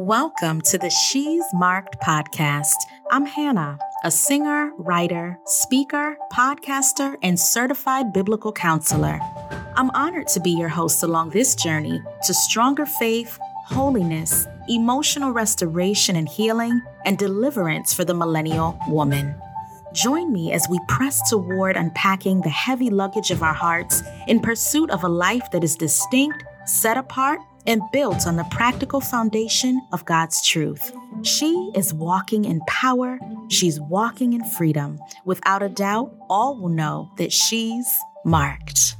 Welcome to the She's Marked podcast. I'm Hannah, a singer, writer, speaker, podcaster, and certified biblical counselor. I'm honored to be your host along this journey to stronger faith, holiness, emotional restoration and healing, and deliverance for the millennial woman. Join me as we press toward unpacking the heavy luggage of our hearts in pursuit of a life that is distinct, set apart, and built on the practical foundation of God's truth. She is walking in power, she's walking in freedom. Without a doubt, all will know that she's marked.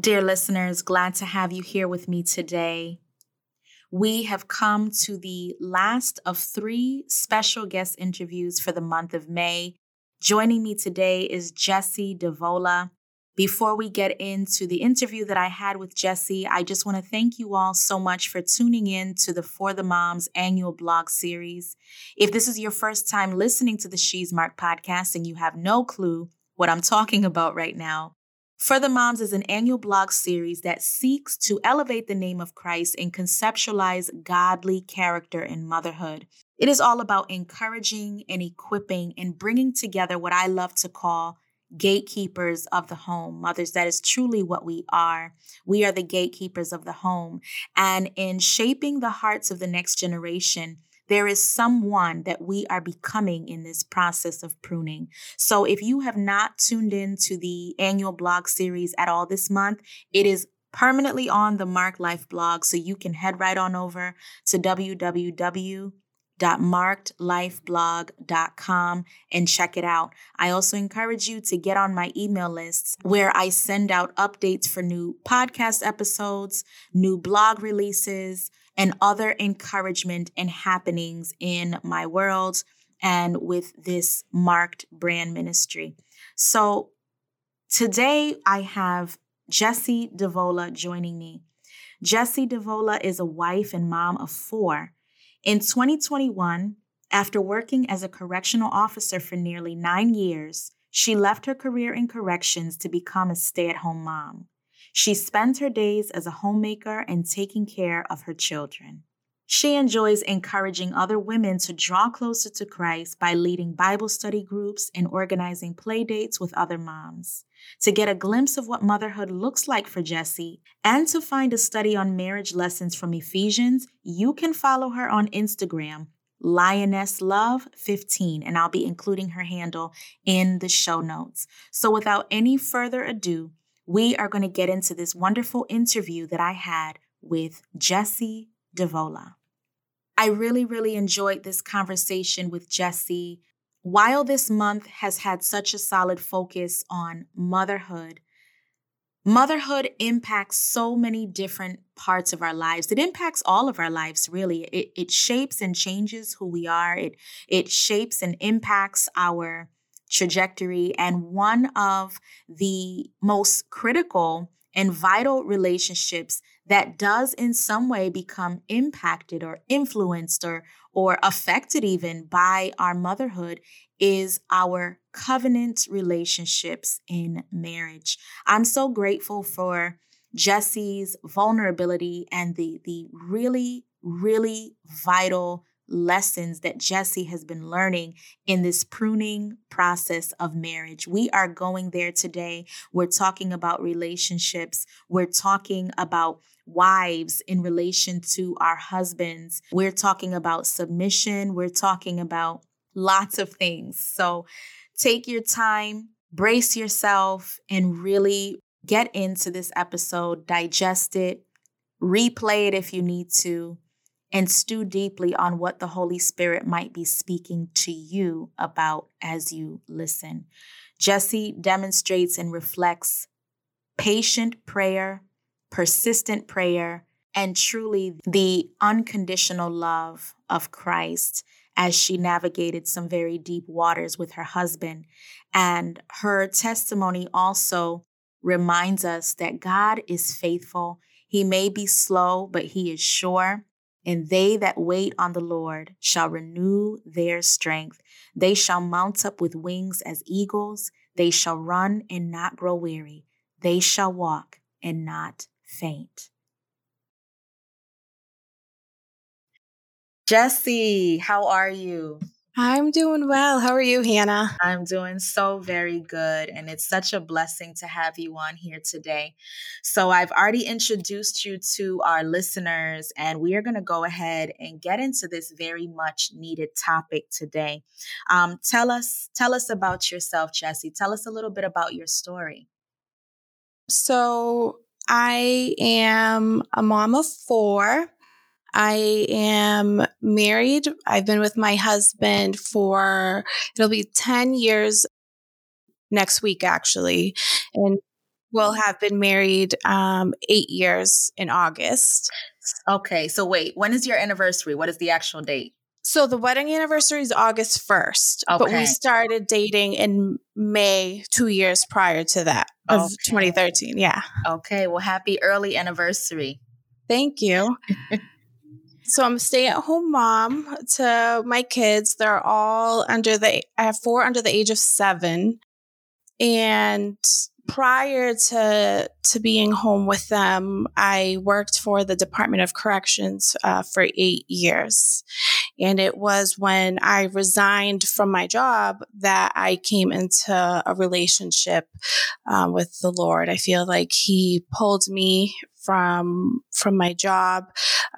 Dear listeners, glad to have you here with me today. We have come to the last of three special guest interviews for the month of May. Joining me today is Jessie DiVola. Before we get into the interview that I had with Jessie, I just want to thank you all so much for tuning in to the For the Moms annual blog series. If this is your first time listening to the She's Marked podcast and you have no clue what I'm talking about right now, for the Moms is an annual blog series that seeks to elevate the name of Christ and conceptualize godly character in motherhood. It is all about encouraging and equipping and bringing together what I love to call gatekeepers of the home. Mothers, that is truly what we are. We are the gatekeepers of the home. And in shaping the hearts of the next generation, there is someone that we are becoming in this process of pruning. So if you have not tuned in to the annual blog series at all this month, it is permanently on the Marked Life blog. So you can head right on over to www.markedlifeblog.com and check it out. I also encourage you to get on my email lists where I send out updates for new podcast episodes, new blog releases, and other encouragement and happenings in my world and with this marked brand ministry. So today I have Jessie DiVola joining me. Jessie DiVola is a wife and mom of four. In 2021, after working as a correctional officer for nearly nine years, she left her career in corrections to become a stay at home mom. She spends her days as a homemaker and taking care of her children. She enjoys encouraging other women to draw closer to Christ by leading Bible study groups and organizing play dates with other moms. To get a glimpse of what motherhood looks like for Jessie and to find a study on marriage lessons from Ephesians, you can follow her on Instagram, Lioness Love 15, and I'll be including her handle in the show notes. So without any further ado, we are going to get into this wonderful interview that I had with Jessie DiVola. I really, really enjoyed this conversation with Jessie. While this month has had such a solid focus on motherhood, motherhood impacts so many different parts of our lives. It impacts all of our lives, really. It, it shapes and changes who we are, it, it shapes and impacts our trajectory. And one of the most critical and vital relationships that does in some way become impacted or influenced or, or affected even by our motherhood is our covenant relationships in marriage. I'm so grateful for Jessie's vulnerability and the, the really, really vital lessons that Jessie has been learning in this pruning process of marriage. We are going there today. We're talking about relationships, we're talking about wives in relation to our husbands, we're talking about submission, we're talking about lots of things. So take your time, brace yourself, and really get into this episode, digest it, replay it if you need to and stew deeply on what the Holy Spirit might be speaking to you about as you listen. Jessie demonstrates and reflects patient prayer, persistent prayer, and truly the unconditional love of Christ as she navigated some very deep waters with her husband. And her testimony also reminds us that God is faithful. He may be slow, but He is sure. And they that wait on the Lord shall renew their strength. They shall mount up with wings as eagles. They shall run and not grow weary. They shall walk and not faint. Jessie, how are you? I'm doing well. How are you, Hannah? I'm doing so very good. And it's such a blessing to have you on here today. So, I've already introduced you to our listeners, and we are going to go ahead and get into this very much needed topic today. Um, tell us, tell us about yourself, Jessie. Tell us a little bit about your story. So, I am a mom of four. I am married. I've been with my husband for, it'll be 10 years next week, actually. And we'll have been married um, eight years in August. Okay. So, wait, when is your anniversary? What is the actual date? So the wedding anniversary is August 1st, okay. but we started dating in May 2 years prior to that of okay. 2013. Yeah. Okay, well happy early anniversary. Thank you. So I'm a stay at home mom to my kids. They're all under the, I have four under the age of seven. And prior to to being home with them, I worked for the Department of Corrections uh, for eight years, and it was when I resigned from my job that I came into a relationship um, with the Lord. I feel like He pulled me from from my job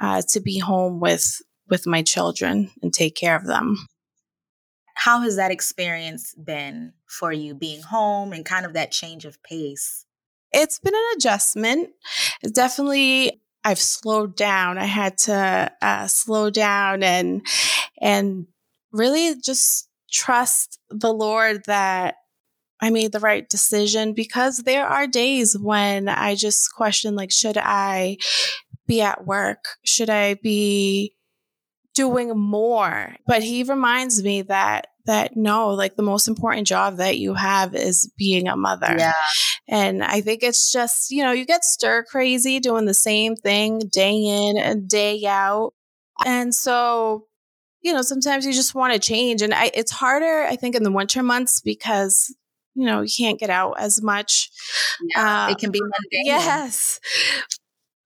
uh, to be home with with my children and take care of them. How has that experience been for you being home and kind of that change of pace? It's been an adjustment. It's definitely I've slowed down. I had to uh, slow down and and really just trust the Lord that I made the right decision because there are days when I just question, like, should I be at work? Should I be doing more? But he reminds me that that no, like the most important job that you have is being a mother. Yeah. And I think it's just, you know, you get stir crazy doing the same thing day in and day out. And so, you know, sometimes you just want to change. And I, it's harder, I think, in the winter months because you know, you can't get out as much. Yeah, uh, it can be mundane. Yes.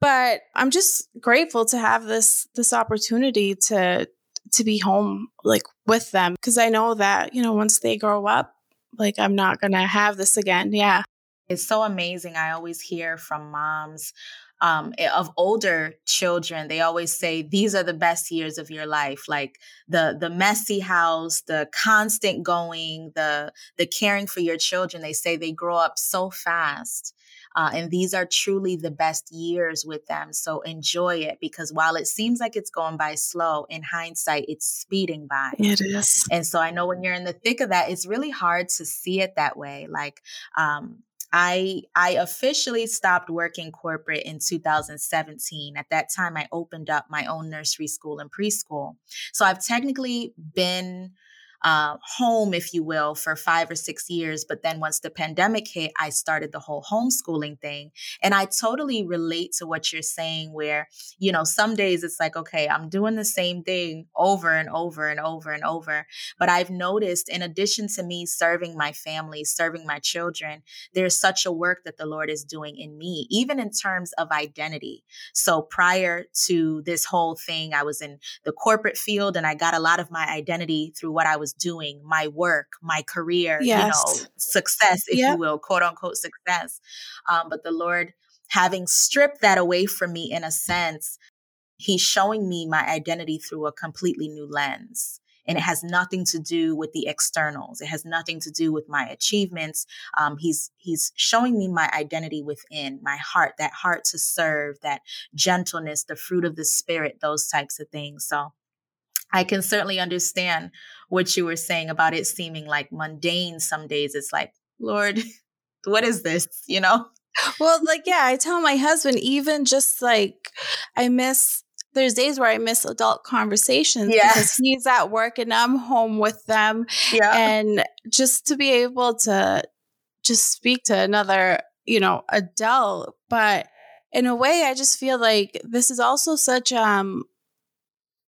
But I'm just grateful to have this this opportunity to to be home like with them because I know that, you know, once they grow up, like I'm not going to have this again. Yeah. It's so amazing. I always hear from moms um, eh, of older children, they always say these are the best years of your life. Like the the messy house, the constant going, the the caring for your children. They say they grow up so fast. Uh, and these are truly the best years with them. So enjoy it because while it seems like it's going by slow, in hindsight, it's speeding by. It is. And so I know when you're in the thick of that, it's really hard to see it that way. Like, um, I I officially stopped working corporate in 2017. At that time I opened up my own nursery school and preschool. So I've technically been uh, home, if you will, for five or six years. But then once the pandemic hit, I started the whole homeschooling thing. And I totally relate to what you're saying, where, you know, some days it's like, okay, I'm doing the same thing over and over and over and over. But I've noticed, in addition to me serving my family, serving my children, there's such a work that the Lord is doing in me, even in terms of identity. So prior to this whole thing, I was in the corporate field and I got a lot of my identity through what I was was doing, my work, my career, yes. you know, success, if yep. you will, quote unquote success. Um, but the Lord, having stripped that away from me in a sense, He's showing me my identity through a completely new lens. And it has nothing to do with the externals. It has nothing to do with my achievements. Um, he's he's showing me my identity within my heart, that heart to serve, that gentleness, the fruit of the spirit, those types of things. So I can certainly understand what you were saying about it seeming like mundane some days. It's like, Lord, what is this? You know? Well, like, yeah, I tell my husband, even just like, I miss there's days where I miss adult conversations yes. because he's at work and I'm home with them. Yeah. And just to be able to just speak to another, you know, adult. But in a way, I just feel like this is also such um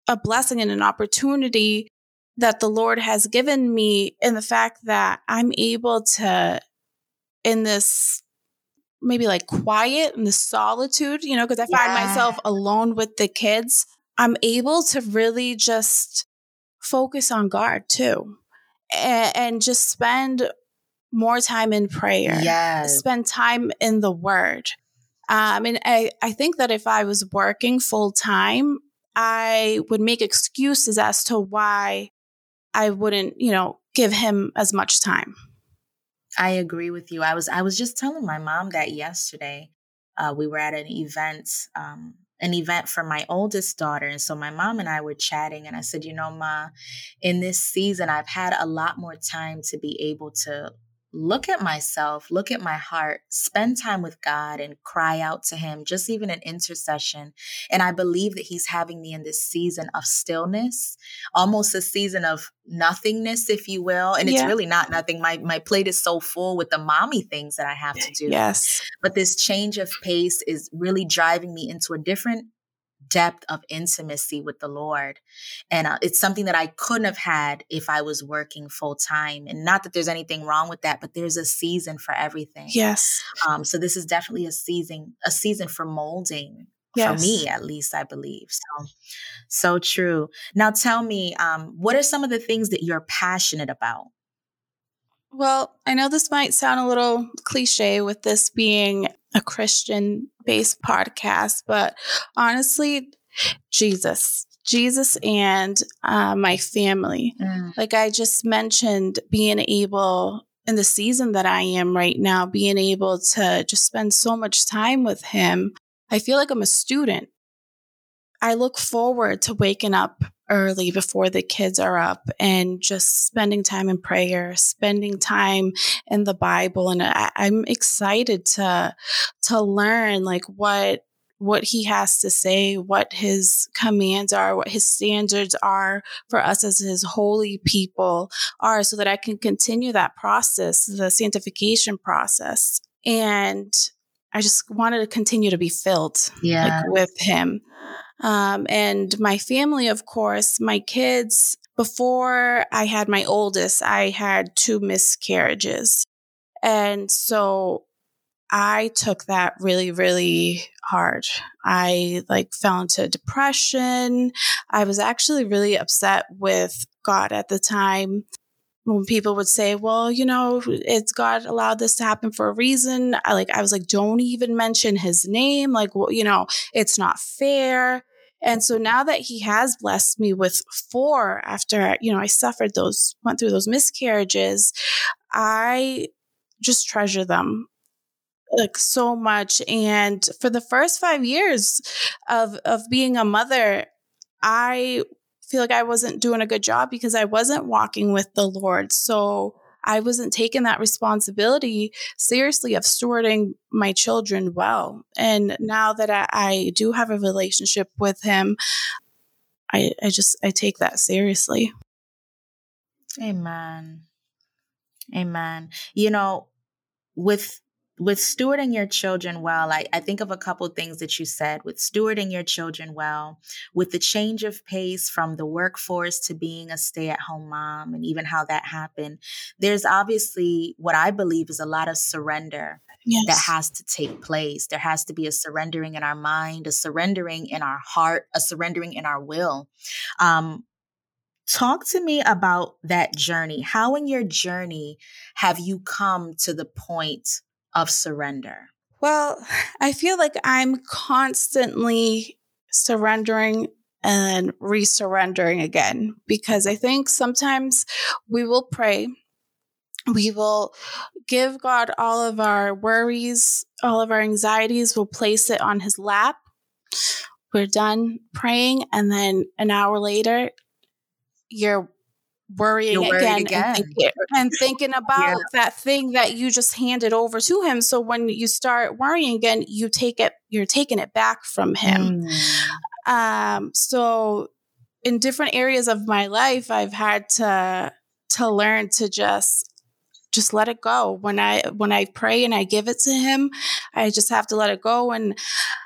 a blessing and an opportunity that the Lord has given me in the fact that I'm able to, in this maybe like quiet and the solitude, you know, because I find yeah. myself alone with the kids, I'm able to really just focus on God too and, and just spend more time in prayer. Yes. Spend time in the word. Um, and I, I think that if I was working full time, I would make excuses as to why I wouldn't, you know, give him as much time. I agree with you. I was I was just telling my mom that yesterday. Uh, we were at an event, um, an event for my oldest daughter, and so my mom and I were chatting, and I said, you know, ma, in this season, I've had a lot more time to be able to look at myself, look at my heart, spend time with God and cry out to Him, just even an intercession. And I believe that He's having me in this season of stillness, almost a season of nothingness, if you will. And yeah. it's really not nothing. My my plate is so full with the mommy things that I have to do. Yes. But this change of pace is really driving me into a different depth of intimacy with the Lord. And uh, it's something that I couldn't have had if I was working full time. And not that there's anything wrong with that, but there's a season for everything. Yes. Um, so this is definitely a season, a season for molding. Yes. For me, at least, I believe. So, so true. Now, tell me, um, what are some of the things that you're passionate about? Well, I know this might sound a little cliche with this being a Christian based podcast, but honestly, Jesus, Jesus and uh, my family. Mm. Like I just mentioned, being able in the season that I am right now, being able to just spend so much time with him, I feel like I'm a student. I look forward to waking up early before the kids are up and just spending time in prayer, spending time in the Bible. And I, am excited to, to learn like what, what he has to say, what his commands are, what his standards are for us as his holy people are, so that I can continue that process, the sanctification process. And I just wanted to continue to be filled yeah. like, with him. Um, and my family, of course, my kids, before I had my oldest, I had two miscarriages. And so I took that really, really hard. I like fell into depression. I was actually really upset with God at the time when people would say, well, you know, it's God allowed this to happen for a reason. I like, I was like, don't even mention his name. Like, well, you know, it's not fair. And so now that he has blessed me with four after, you know, I suffered those, went through those miscarriages, I just treasure them like so much. And for the first five years of, of being a mother, I feel like I wasn't doing a good job because I wasn't walking with the Lord. So I wasn't taking that responsibility seriously of stewarding my children well. And now that I, I do have a relationship with him, I, I just I take that seriously. Amen. Amen. You know, with with stewarding your children well, I, I think of a couple of things that you said with stewarding your children well, with the change of pace from the workforce to being a stay at home mom, and even how that happened. There's obviously what I believe is a lot of surrender yes. that has to take place. There has to be a surrendering in our mind, a surrendering in our heart, a surrendering in our will. Um, Talk to me about that journey. How in your journey have you come to the point of surrender? Well, I feel like I'm constantly surrendering and resurrendering again because I think sometimes we will pray, we will give God all of our worries, all of our anxieties, we'll place it on his lap. We're done praying, and then an hour later, you're worrying again, again. And, thinking, and, thinking, about yeah. that thing that you just handed over to him so when you start worrying again you take it you're taking it back from him mm. um so in different areas of my life i've had to to learn to just just let it go when i when i pray and i give it to him i just have to let it go and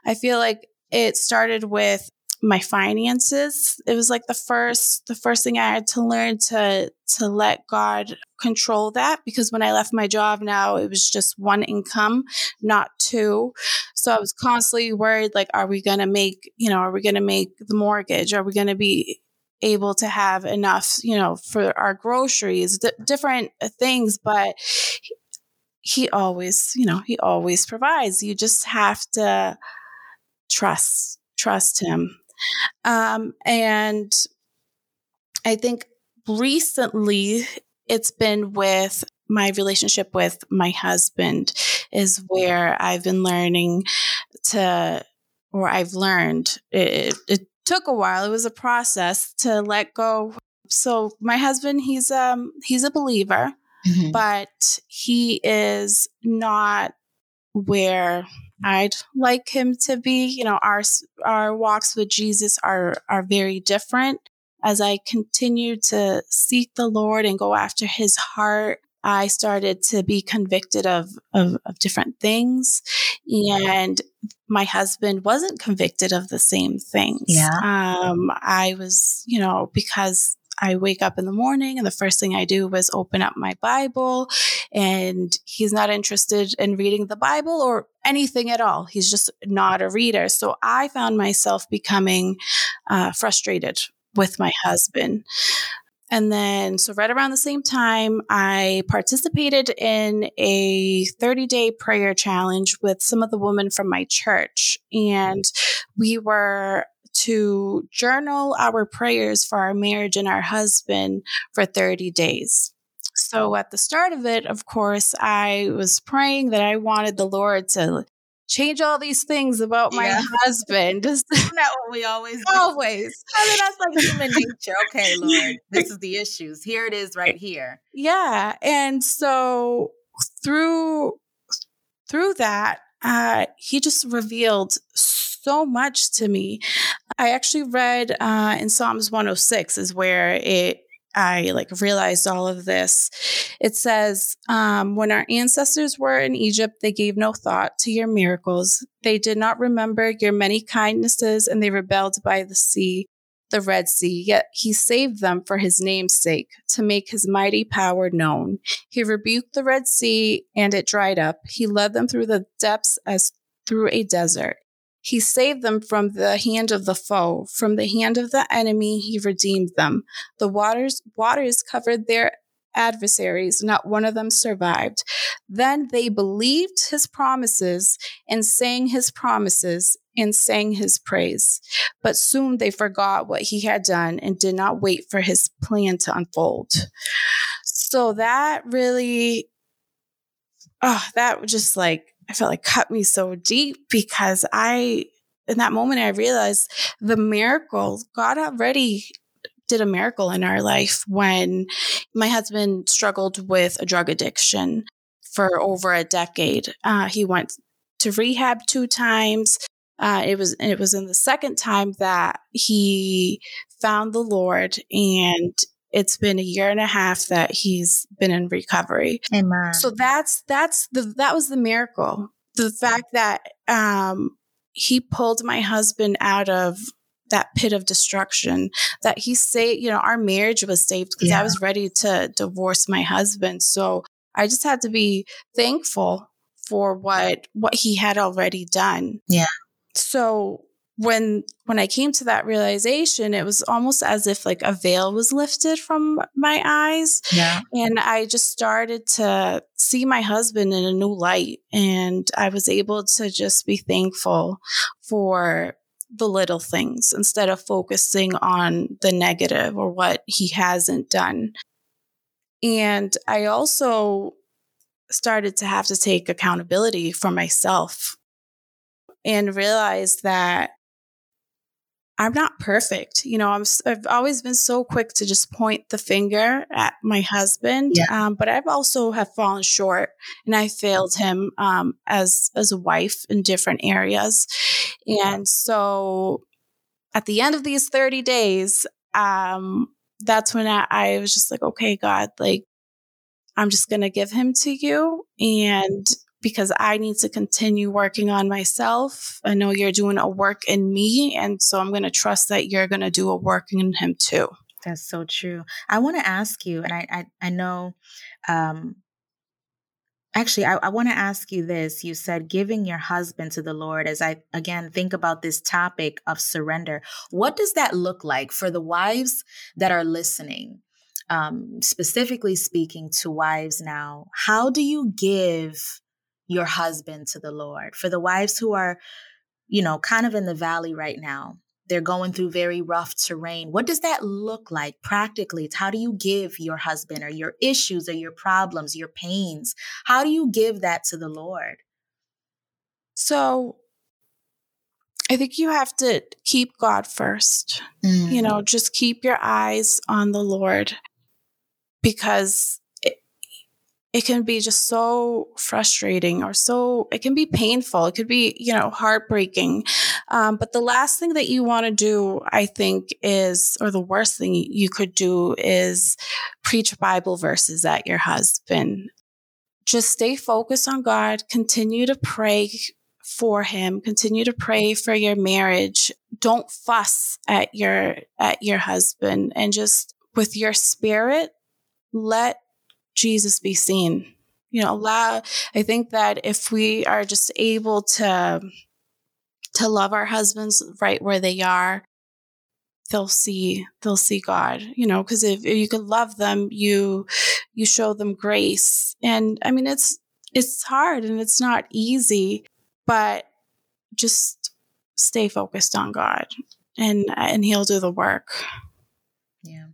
i feel like it started with my finances. It was like the first the first thing I had to learn to to let God control that because when I left my job now it was just one income, not two. So I was constantly worried like are we going to make, you know, are we going to make the mortgage? Are we going to be able to have enough, you know, for our groceries, d- different things, but he, he always, you know, he always provides. You just have to trust trust him. Um, and I think recently it's been with my relationship with my husband is where I've been learning to, or I've learned it, it took a while. It was a process to let go. So my husband, he's um he's a believer, mm-hmm. but he is not where I'd like him to be. You know, our our walks with Jesus are are very different. As I continue to seek the Lord and go after His heart, I started to be convicted of, of, of different things, and my husband wasn't convicted of the same things. Yeah. Um, I was, you know, because I wake up in the morning and the first thing I do was open up my Bible and he's not interested in reading the Bible or anything at all. He's just not a reader. So I found myself becoming uh, frustrated with my husband. And then, so right around the same time, I participated in a 30 day prayer challenge with some of the women from my church. And we were to journal our prayers for our marriage and our husband for 30 days. So at the start of it, of course, I was praying that I wanted the Lord to change all these things about my yeah. husband. Isn't that what we always do? Always. I mean, that's like human nature. Okay, Lord, this is the issues. Here it is right here. Yeah. And so through through that, uh, he just revealed so much to me. I actually read uh, in Psalms 106 is where it I like realized all of this. It says, um, when our ancestors were in Egypt, they gave no thought to your miracles. They did not remember your many kindnesses and they rebelled by the sea, the Red Sea. Yet he saved them for his name's sake to make his mighty power known. He rebuked the Red Sea and it dried up. He led them through the depths as through a desert. He saved them from the hand of the foe, from the hand of the enemy, he redeemed them. The waters, waters covered their adversaries, not one of them survived. Then they believed his promises and sang his promises and sang his praise. But soon they forgot what he had done and did not wait for his plan to unfold. So that really, oh, that just like I felt like cut me so deep because I, in that moment, I realized the miracle, God already did a miracle in our life when my husband struggled with a drug addiction for over a decade. Uh, he went to rehab two times. Uh, it was it was in the second time that he found the Lord, and it's been a year and a half that he's been in recovery. Amen. So that's that's the that was the miracle. The fact that um he pulled my husband out of that pit of destruction that he saved you know our marriage was saved because yeah. i was ready to divorce my husband so i just had to be thankful for what what he had already done yeah so when when I came to that realization, it was almost as if like a veil was lifted from my eyes. Yeah. And I just started to see my husband in a new light. And I was able to just be thankful for the little things instead of focusing on the negative or what he hasn't done. And I also started to have to take accountability for myself and realize that I'm not perfect. You know, I'm, I've always been so quick to just point the finger at my husband. Yeah. Um, but I've also have fallen short and I failed him, um, as, as a wife in different areas. And so at the end of these 30 days, um, that's when I, I was just like, okay, God, like, I'm just going to give him to you. And because I need to continue working on myself. I know you're doing a work in me. And so I'm going to trust that you're going to do a work in him too. That's so true. I want to ask you, and I, I, I know, um, actually, I, I want to ask you this. You said giving your husband to the Lord, as I again think about this topic of surrender. What does that look like for the wives that are listening? Um, specifically speaking to wives now, how do you give your husband to the Lord? For the wives who are, you know, kind of in the valley right now, they're going through very rough terrain. What does that look like practically? It's how do you give your husband or your issues or your problems, your pains? How do you give that to the Lord? So I think you have to keep God first. Mm. You know, just keep your eyes on the Lord because it can be just so frustrating or so it can be painful. It could be you know heartbreaking. Um, but the last thing that you want to do i think is or the worst thing you could do is preach bible verses at your husband. Just stay focused on god. Continue to pray for him. Continue to pray for your marriage. Don't fuss at your at your husband. And just with your spirit let Jesus be seen. You know, allow, I think that if we are just able to, to love our husbands right where they are, they'll see, they'll see God, you know, because if, if you can love them, you, you show them grace. And I mean, it's, it's hard and it's not easy, but just stay focused on God and, and he'll do the work. Yeah.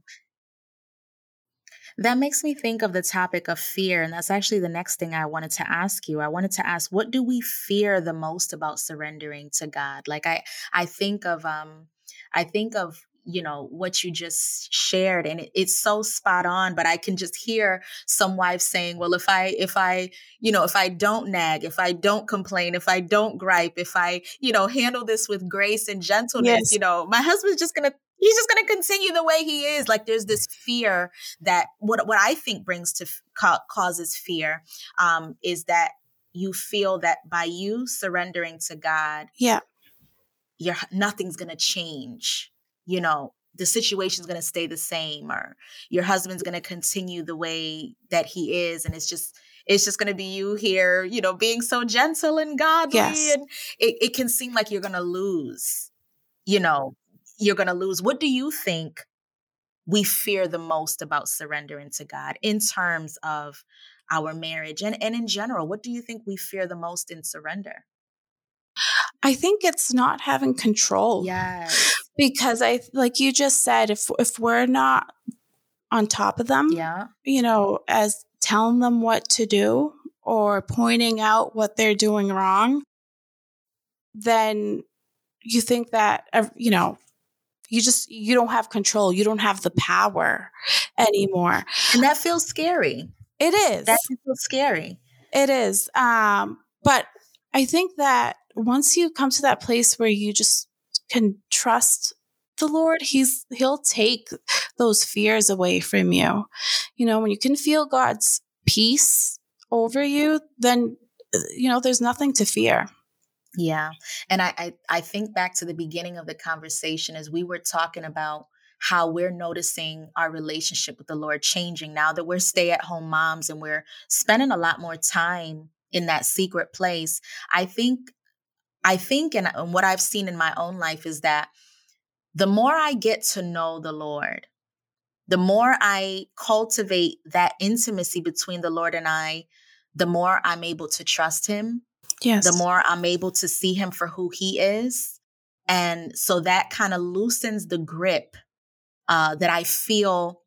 That makes me think of the topic of fear. And that's actually the next thing I wanted to ask you. I wanted to ask, what do we fear the most about surrendering to God? Like I, I think of, um, I think of you know what you just shared and it, it's so spot on but i can just hear some wives saying well if i if i you know if i don't nag if i don't complain if i don't gripe if i you know handle this with grace and gentleness yes. you know my husband's just gonna he's just going to continue the way he is. Like there's this fear that what what i think brings to ca- causes fear um is that you feel that by you surrendering to god yeah. you're nothing's going to change. You know the situation's going to stay the same or your husband's going to continue the way that he is. And it's just it's just going to be you here you know being so gentle and godly yes. and it, it can seem like you're going to lose you know you're going to lose. What do you think we fear the most about surrendering to God in terms of our marriage and, and in general? What do you think we fear the most in surrender? I think it's not having control. Yes. Because I like you just said if if we're not on top of them, yeah. you know, as telling them what to do or pointing out what they're doing wrong, then you think that you know you just you don't have control you don't have the power anymore. And that feels scary. It is. That feels scary. It is um but i think that once you come to that place where you just can trust the lord he's he'll take those fears away from you. You know when you can feel god's peace over you then you know there's nothing to fear yeah. And I, I, I think back to the beginning of the conversation as we were talking about how we're noticing our relationship with the Lord changing now that we're stay at home moms and we're spending a lot more time in that secret place. I think I think and, and what I've seen in my own life is that the more I get to know the Lord, the more I cultivate that intimacy between the Lord and I, the more I'm able to trust him Yes. The more I'm able to see him for who he is. And so that kind of loosens the grip uh, that I feel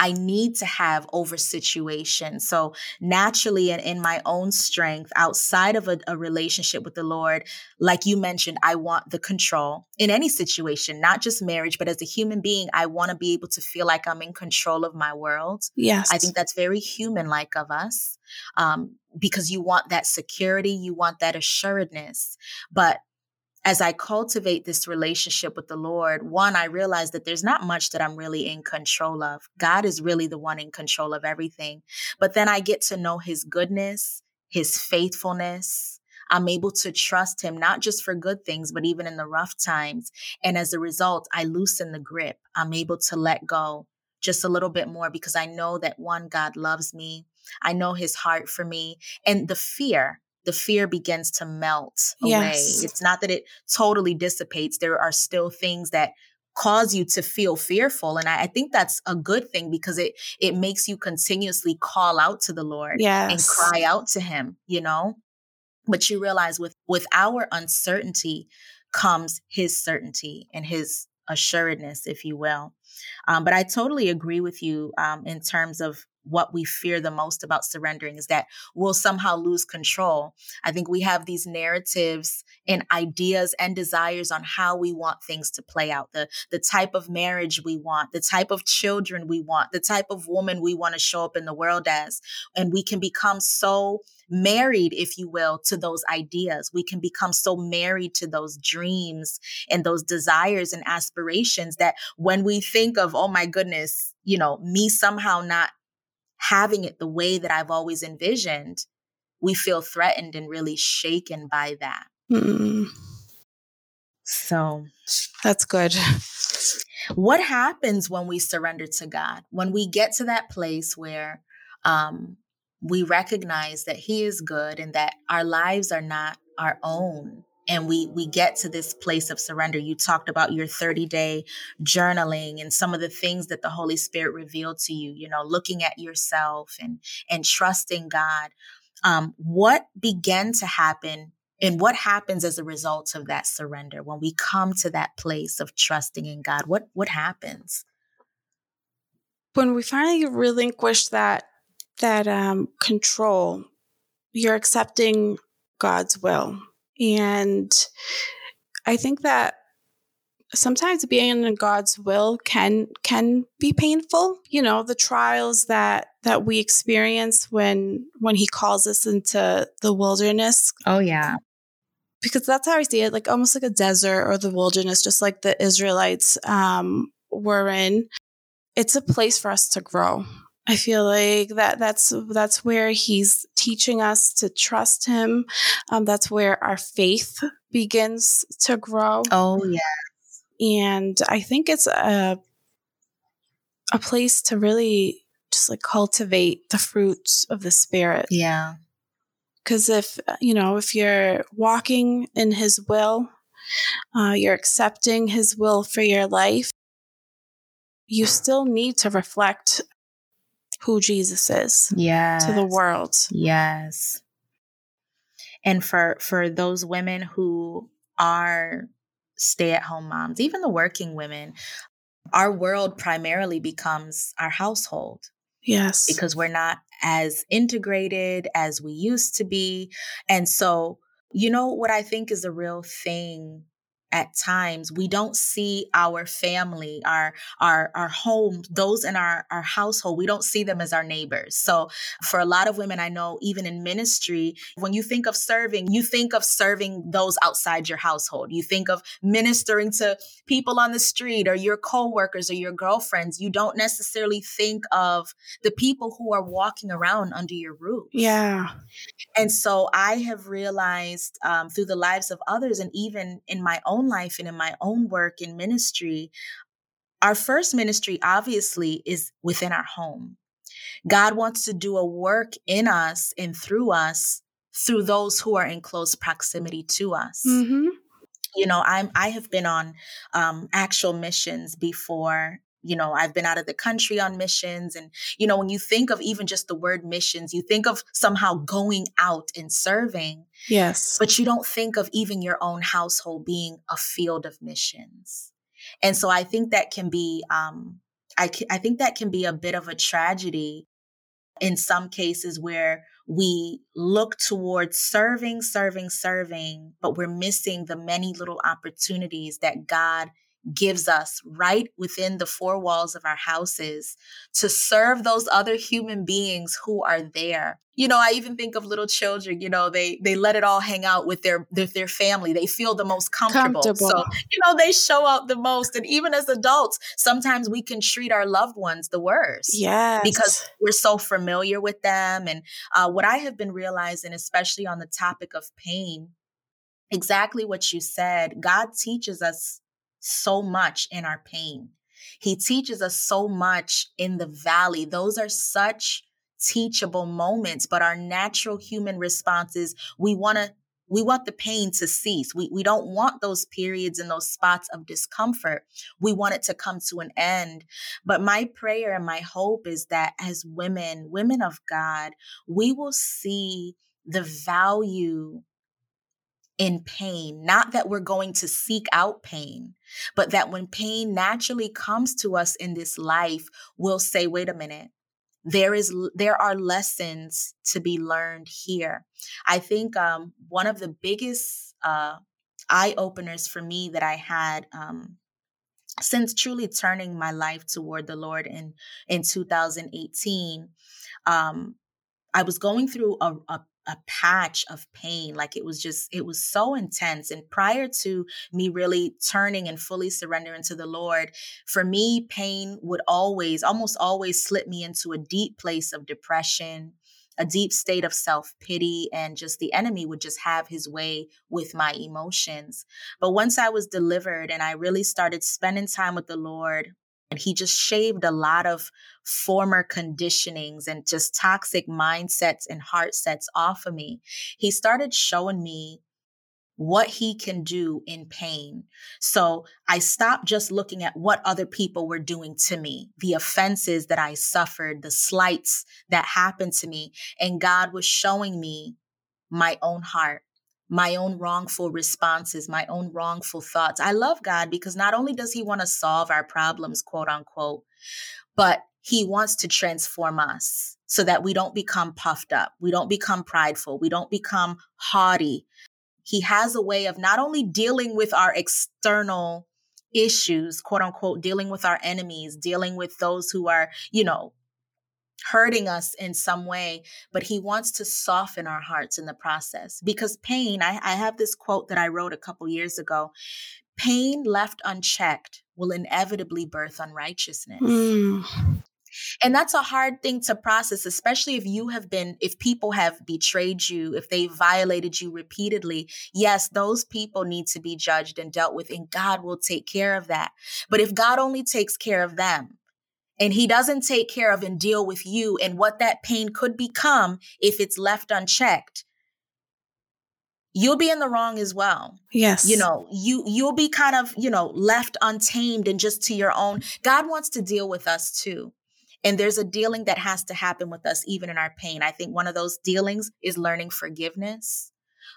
I need to have over situations. So naturally, and in my own strength, outside of a, a, relationship with the Lord, like you mentioned, I want the control in any situation, not just marriage, but as a human being, I want to be able to feel like I'm in control of my world. Yes. I think that's very human like of us. Um, because you want that security, you want that assuredness. But as I cultivate this relationship with the Lord, one, I realize that there's not much that I'm really in control of. God is really the one in control of everything. But then I get to know his goodness, his faithfulness. I'm able to trust him, not just for good things, but even in the rough times. And as a result, I loosen the grip. I'm able to let go just a little bit more because I know that one, God loves me. I know his heart for me. And the fear, the fear begins to melt away. Yes. It's not that it totally dissipates. There are still things that cause you to feel fearful. And I, I think that's a good thing because it it makes you continuously call out to the Lord and cry out to him, you know? But you realize with with our uncertainty comes his certainty and his assuredness, if you will. Um, but I totally agree with you um, in terms of what we fear the most about surrendering is that we'll somehow lose control. I think we have these narratives and ideas and desires on how we want things to play out, the the type of marriage we want, the type of children we want, the type of woman we want to show up in the world as. And we can become so married, if you will, to those ideas. We can become so married to those dreams and those desires and aspirations that when we think of, oh my goodness, you know, me somehow not having it the way that I've always envisioned, we feel threatened and really shaken by that. Mm, So, that's good. what happens when we surrender to God? When we get to that place where um, we recognize that He is good and that our lives are not our own. And we we get to this place of surrender. You talked about your 30 day journaling and some of the things that the Holy Spirit revealed to you. You know, looking at yourself and and trusting God. Um, what began to happen and what happens as a result of that surrender when we come to that place of trusting in God? What what happens? When we finally relinquish that that um, control, you're accepting God's will, and I think that sometimes being in God's will can can be painful. You know, the trials that that we experience when when He calls us into the wilderness Oh yeah. because that's how I see it, like almost like a desert or the wilderness, just like the Israelites um, were in. It's a place for us to grow. I feel like that that's that's where he's teaching us to trust him. Um, that's where our faith begins to grow, Oh yeah. and I think it's a a place to really just like cultivate the fruits of the spirit. Yeah. Because if, you know, if you're walking in His will, uh, you're accepting His will for your life, you still need to reflect who Jesus is Yeah. to the world. Yes. And for for those women who are stay-at-home moms, even the working women, our world primarily becomes our household. Yes. because we're not as integrated as we used to be. And so, you know, what I think is a real thing at times we don't see our family our our our home those in our our household we don't see them as our neighbors. So for a lot of women i know even in ministry when you think of serving you think of serving those outside your household. You think of ministering to people on the street or your coworkers or your girlfriends. You don't necessarily think of the people who are walking around under your roof. Yeah. and so I have realized um, through the lives of others, and even in my own life and in my own work in ministry, our first ministry obviously is within our home. God wants to do a work in us and through us through those who are in close proximity to us. Mm-hmm. You know, I'm I have been on um, actual missions before. You know, I've been out of the country on missions. And, you know, when you think of even just the word missions, you think of somehow going out and serving, Yes. but you don't think of even your own household being a field of missions. And so I think that can be, um, I, I think that can be a bit of a tragedy in some cases where we look towards serving, serving, serving, but we're missing the many little opportunities that God gives us right within the four walls of our houses to serve those other human beings who are there. You know, I even think of little children, you know, they they let it all hang out with their their, their family. They feel the most comfortable. comfortable. So, you know, they show up the most. And even as adults, sometimes we can treat our loved ones the worst. Yeah. Because we're so familiar with them. And uh, what I have been realizing, especially on the topic of pain, exactly what you said. God teaches us so much in our pain. He teaches us so much in the valley. Those are such teachable moments, but our natural human responses, we want to we want the pain to cease. We, we don't want those periods and those spots of discomfort. We want it to come to an end. But my prayer and my hope is that as women, women of God, we will see the value in pain. Not that we're going to seek out pain, but that when pain naturally comes to us in this life, we'll say, wait a minute. There is there are lessons to be learned here. I think um, one of the biggest uh, eye openers for me that I had um, since truly turning my life toward the Lord in in 2018, um, I was going through a, a a patch of pain like it was just it was so intense and prior to me really turning and fully surrendering to the lord for me pain would always almost always slip me into a deep place of depression a deep state of self pity, and just the enemy would just have his way with my emotions. But once I was delivered and I really started spending time with the Lord, and he just shaved a lot of former conditionings and just toxic mindsets and heart sets off of me. He started showing me what he can do in pain. So I stopped just looking at what other people were doing to me, the offenses that I suffered, the slights that happened to me. And God was showing me my own heart my own wrongful responses, my own wrongful thoughts. I love God because not only does He want to solve our problems, quote unquote, but He wants to transform us so that we don't become puffed up, we don't become prideful, we don't become haughty. He has a way of not only dealing with our external issues, quote unquote, dealing with our enemies, dealing with those who are, you know, hurting us in some way, but he wants to soften our hearts in the process. Because pain, I, I have this quote that I wrote a couple years ago pain left unchecked will inevitably birth unrighteousness. Mm. And that's a hard thing to process, especially if you have been, if people have betrayed you, if they violated you repeatedly. Yes, those people need to be judged and dealt with, and God will take care of that. But if God only takes care of them, and he doesn't take care of and deal with you and what that pain could become if it's left unchecked. You'll be in the wrong as well. Yes. You know you you'll be kind of you know left untamed and just to your own. God wants to deal with us too. And there's a dealing that has to happen with us even in our pain. I think one of those dealings is learning forgiveness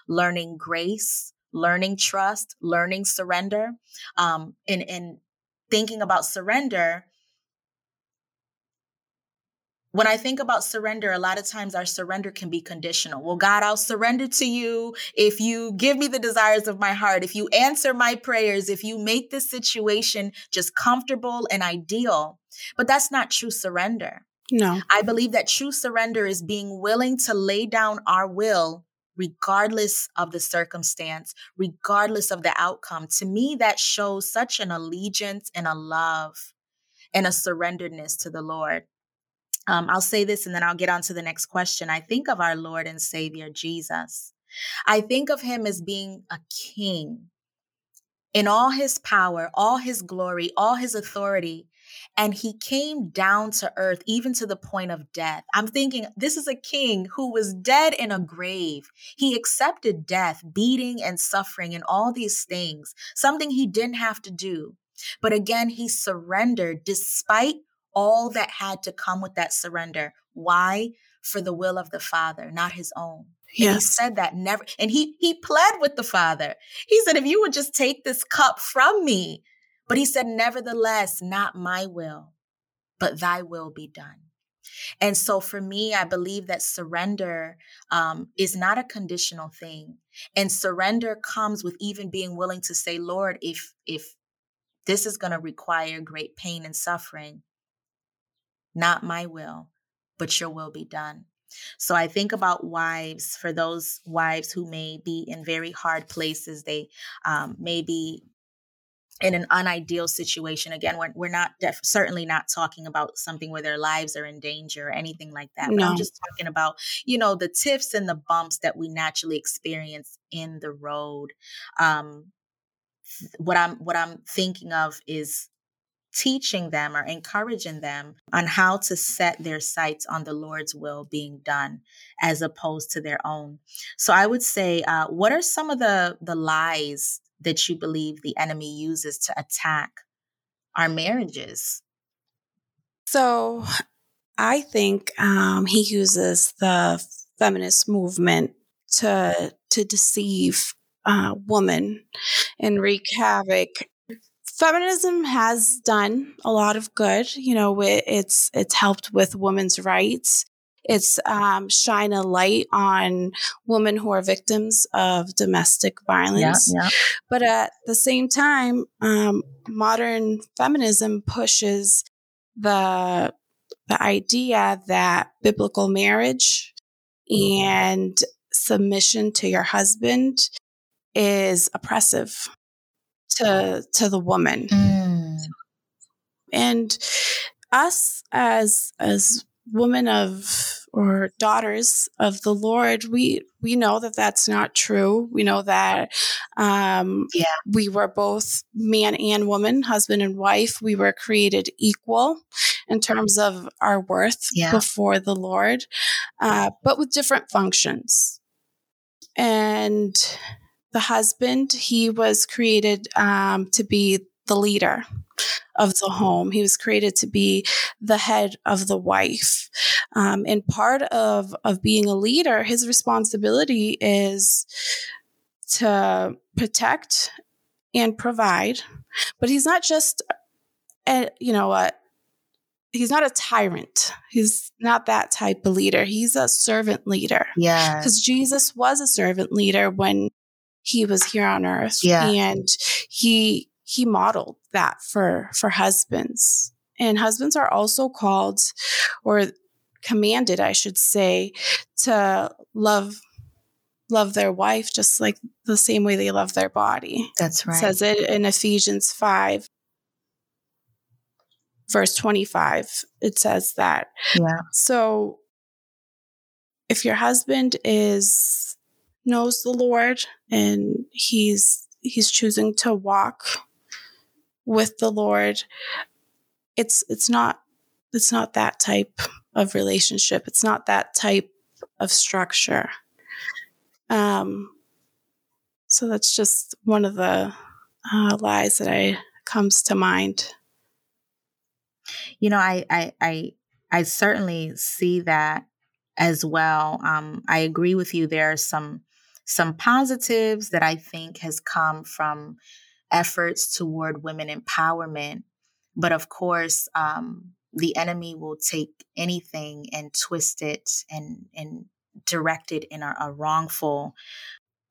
learning grace learning trust learning surrender um and and thinking about surrender when I think about surrender, a lot of times our surrender can be conditional. Well, God, I'll surrender to you if you give me the desires of my heart, if you answer my prayers, if you make this situation just comfortable and ideal. But that's not true surrender. No. I believe that true surrender is being willing to lay down our will regardless of the circumstance, regardless of the outcome. To me, that shows such an allegiance and a love and a surrenderedness to the Lord. Um, I'll say this and then I'll get on to the next question. I think of our Lord and Savior Jesus. I think of him as being a king in all his power, all his glory, all his authority. And he came down to earth, even to the point of death. I'm thinking, this is a king who was dead in a grave. He accepted death, beating and suffering, and all these things, something he didn't have to do. But again, he surrendered despite all that had to come with that surrender. Why? For the will of the Father, not his own. Yes. And he said that never, and he he pled with the Father. He said, if you would just take this cup from me. But he said, nevertheless, not my will, but thy will be done. And so for me, I believe that surrender um, is not a conditional thing. And surrender comes with even being willing to say, Lord, if if This is going to require great pain and suffering. Not my will, but your will be done. So I think about wives, for those wives who may be in very hard places, they um, may be in an unideal situation again we're, we're not def- certainly not talking about something where their lives are in danger or anything like that no. i'm just talking about you know the tiffs and the bumps that we naturally experience in the road um what i'm what i'm thinking of is teaching them or encouraging them on how to set their sights on the Lord's will being done as opposed to their own. So I would say, uh, what are some of the the lies that you believe the enemy uses to attack our marriages? So I think um, he uses the feminist movement to to deceive uh, women and wreak havoc. Feminism has done a lot of good. You know, it's it's helped with women's rights. It's um, shine a light on women who are victims of domestic violence. Yeah, yeah. But at the same time, um, modern feminism pushes the the idea that biblical marriage and submission to your husband is oppressive to to the woman. Mm. And us as as women of or daughters of the Lord, we we know that that's not true. We know that um, yeah. we were both man and woman, husband and wife. We were created equal in terms of our worth yeah. before the Lord, uh, but with different functions. And the husband, he was created um, to be the leader of the home. He was created to be the head of the wife. Um, and part of, of being a leader, his responsibility is to protect and provide. But he's not just, a, you know, what he's not a tyrant. He's not that type of leader. He's a servant leader. Yeah. Because Jesus was a servant leader when he was here on earth. Yeah. And he he modeled that for for husbands. And husbands are also called or commanded i should say to love love their wife just like the same way they love their body. That's right. it says it in ephesians 5 verse 25 it says that. Yeah. So if your husband is knows the lord and he's he's choosing to walk with the Lord, it's it's not it's not that type of relationship. It's not that type of structure. Um, so that's just one of the uh, lies that I comes to mind. You know, I I I, I certainly see that as well. Um, I agree with you. There are some some positives that I think has come from efforts toward women empowerment. But of course, um, the enemy will take anything and twist it and, and direct it in a, a wrongful,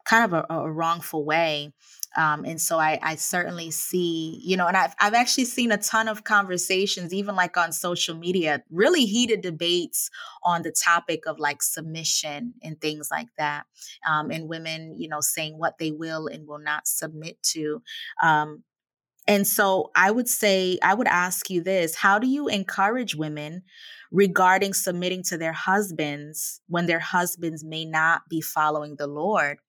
kind of a, a wrongful way. Um, and so I, I certainly see, you know, and I've, I've actually seen a ton of conversations, even like on social media, really heated debates on the topic of like submission and things like that. Um, and women, you know, saying what they will and will not submit to. Um, and so I would say, I would ask you this How do you encourage women regarding submitting to their husbands when their husbands may not be following the Lord?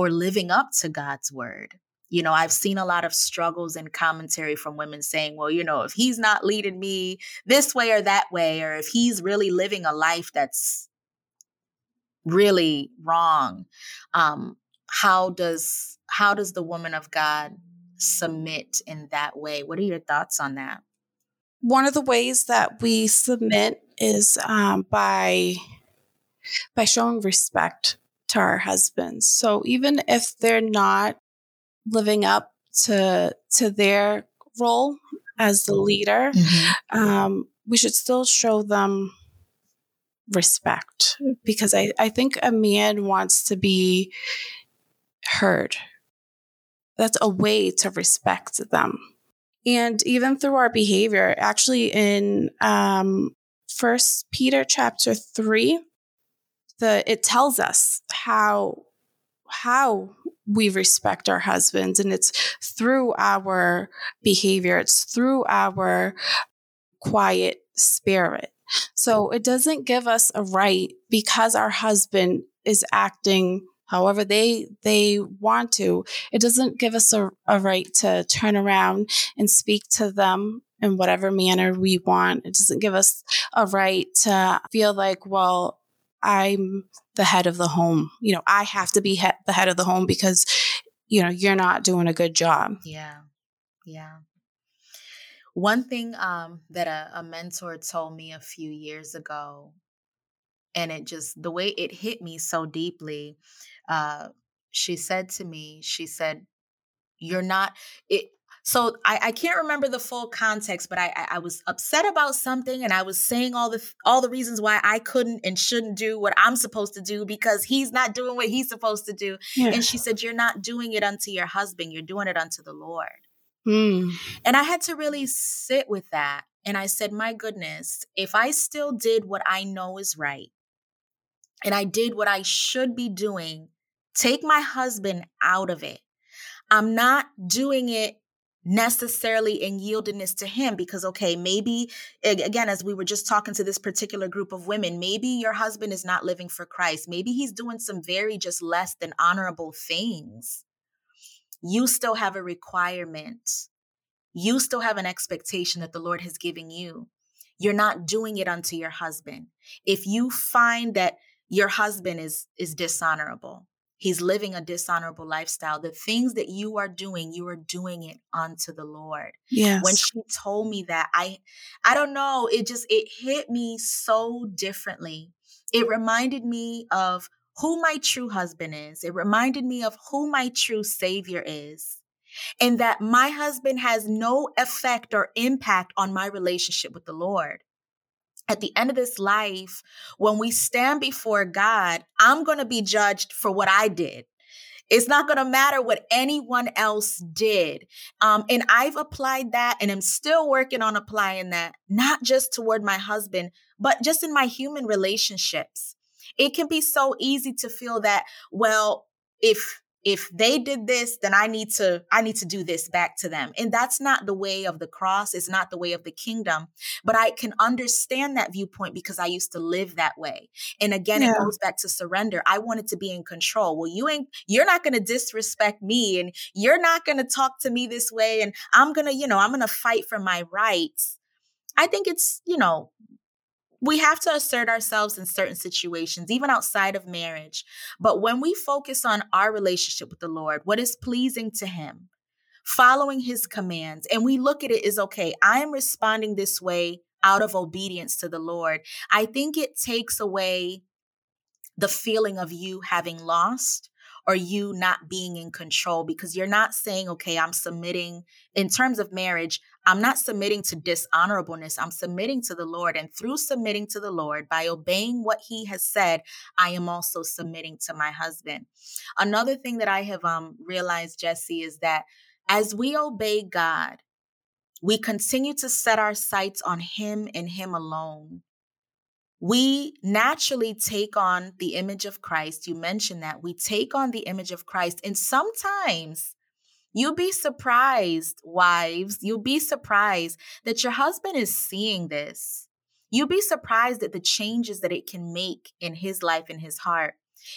Or living up to God's word. You know, I've seen a lot of struggles and commentary from women saying, well, you know, if he's not leading me this way or that way, or if he's really living a life that's really wrong, um, how does how does the woman of God submit in that way? What are your thoughts on that? One of the ways that we submit is um, by by showing respect to our husbands. So even if they're not living up to to their role as the leader, mm-hmm. um, we should still show them respect because I, I think a man wants to be heard. That's a way to respect them. and even through our behavior. Actually, in um, First Peter chapter three, the it tells us how how we respect our husbands, and it's through our behavior. It's through our quiet spirit. So it doesn't give us a right because our husband is acting however they they want to it doesn't give us a, a right to turn around and speak to them in whatever manner we want it doesn't give us a right to feel like well i'm the head of the home. You know i have to be he- the head of the home because you know you're not doing a good job. Yeah. Yeah. One thing um, that a, a mentor told me a few years ago and it just the way it hit me so deeply uh, she said to me, she said, You're not it. So I, I can't remember the full context, but I, I was upset about something, and I was saying all the all the reasons why I couldn't and shouldn't do what I'm supposed to do because he's not doing what he's supposed to do. Yeah. And she said, "You're not doing it unto your husband; you're doing it unto the Lord." Mm. And I had to really sit with that, and I said, "My goodness, if I still did what I know is right, and I did what I should be doing Take my husband out of it. I'm not doing it necessarily in yieldedness to him because okay maybe again as we were just talking to this particular group of women maybe your husband is not living for Christ. Maybe he's doing some very just less than honorable things. You still have a requirement. You still have an expectation that the Lord has given you. You're not doing it unto your husband. If you find that your husband is is dishonorable He's living a dishonorable lifestyle. The things that you are doing, you are doing it unto the Lord. Yes. When she told me that, I I don't know, it just it hit me so differently. It reminded me of who my true husband is. It reminded me of who my true savior is. And that my husband has no effect or impact on my relationship with the Lord at the end of this life, when we stand before God, I'm going to be judged for what I did. It's not going to matter what anyone else did. Um, and I've applied that and I'm still working on applying that, not just toward my husband, but just in my human relationships. It can be so easy to feel that, well, if if they did this then i need to i need to do this back to them. And that's not the way of the cross. It's not the way of the kingdom. But i can understand that viewpoint because i used to live that way. And again yeah. it goes back to surrender. I wanted to be in control. Well you ain't you're not going to disrespect me and you're not going to talk to me this way. And i'm going to you know i'm going to fight for my rights. I think it's you know we have to assert ourselves in certain situations, even outside of marriage. But when we focus on our relationship with the Lord, what is pleasing to Him, following His commands, and we look at it as okay, I am responding this way out of obedience to the Lord, I think it takes away the feeling of you having lost or you not being in control because you're not saying, okay, I'm submitting in terms of marriage, I'm not submitting to dishonorableness. I'm submitting to the Lord. And through submitting to the Lord, by obeying what he has said, I am also submitting to my husband. Another thing that I have um, realized, Jessie, is that as we obey God, we continue to set our sights on him and him alone we naturally take on the image of Christ. You mentioned that we take on the image of Christ. And sometimes you'll be surprised, wives, you'll be surprised that your husband is seeing this. You'll be surprised at the changes that it can make in his life and his heart.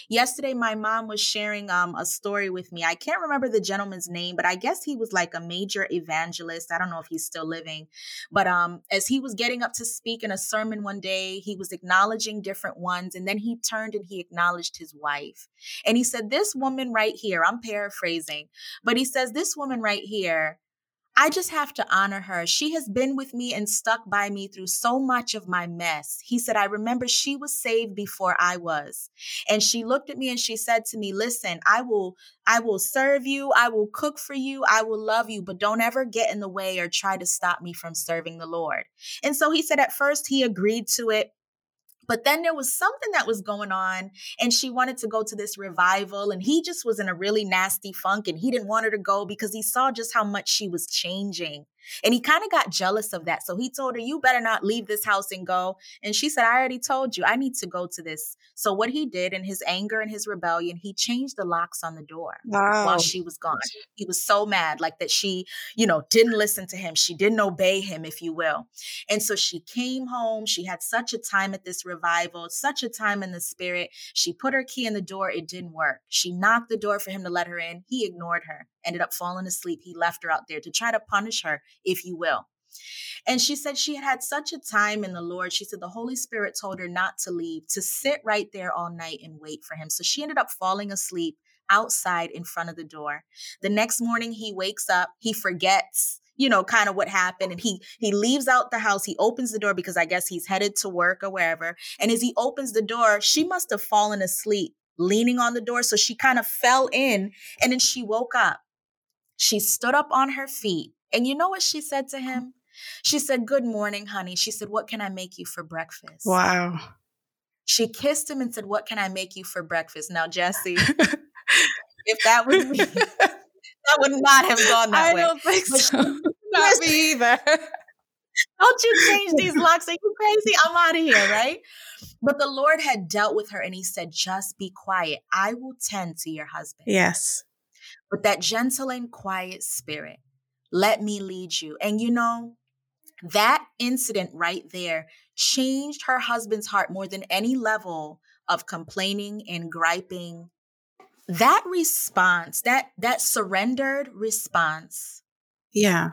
Yesterday, my mom was sharing um, a story with me. I can't remember the gentleman's name, but I guess he was like a major evangelist. I don't know if he's still living. But um, as he was getting up to speak in a sermon one day, he was acknowledging different ones. And then he turned and he acknowledged his wife. And he said, This woman right here, I'm paraphrasing, but he says, This woman right here I just have to honor her. She has been with me and stuck by me through so much of my mess. He said, I remember she was saved before I was. And she looked at me and she said to me, listen, I will, I will serve you. I will cook for you. I will love you, but don't ever get in the way or try to stop me from serving the Lord. And so he said, at first he agreed to it. But then there was something that was going on, and she wanted to go to this revival, and he just was in a really nasty funk, and he didn't want her to go because he saw just how much she was changing. And he kind of got jealous of that. So he told her, You better not leave this house and go. And she said, I already told you, I need to go to this. So what he did in his anger and his rebellion, he changed the locks on the door wow. while she was gone. He was so mad, like that she, you know, didn't listen to him. She didn't obey him, if you will. And so she came home. She had such a time at this revival, such a time in the spirit. She put her key in the door. It didn't work. She knocked the door for him to let her in. He ignored her, ended up falling asleep. He left her out there to try to punish her, if you will. And she said she had had such a time in the Lord. She said the Holy Spirit told her not to leave, to sit right there all night and wait for him. So she ended up falling asleep outside in front of the door. The next morning he wakes up, he forgets you know kind of what happened and he he leaves out the house he opens the door because i guess he's headed to work or wherever and as he opens the door she must have fallen asleep leaning on the door so she kind of fell in and then she woke up she stood up on her feet and you know what she said to him she said, Good morning, honey. She said, What can I make you for breakfast? Wow. She kissed him and said, What can I make you for breakfast? Now, Jessie, if that was me, that would not have gone that I way. I don't think so. not me either. Don't you change these locks? Are you crazy? I'm out of here, right? But the Lord had dealt with her and he said, Just be quiet. I will tend to your husband. Yes. But that gentle and quiet spirit, let me lead you. And you know, that incident right there changed her husband's heart more than any level of complaining and griping. That response, that that surrendered response. Yeah.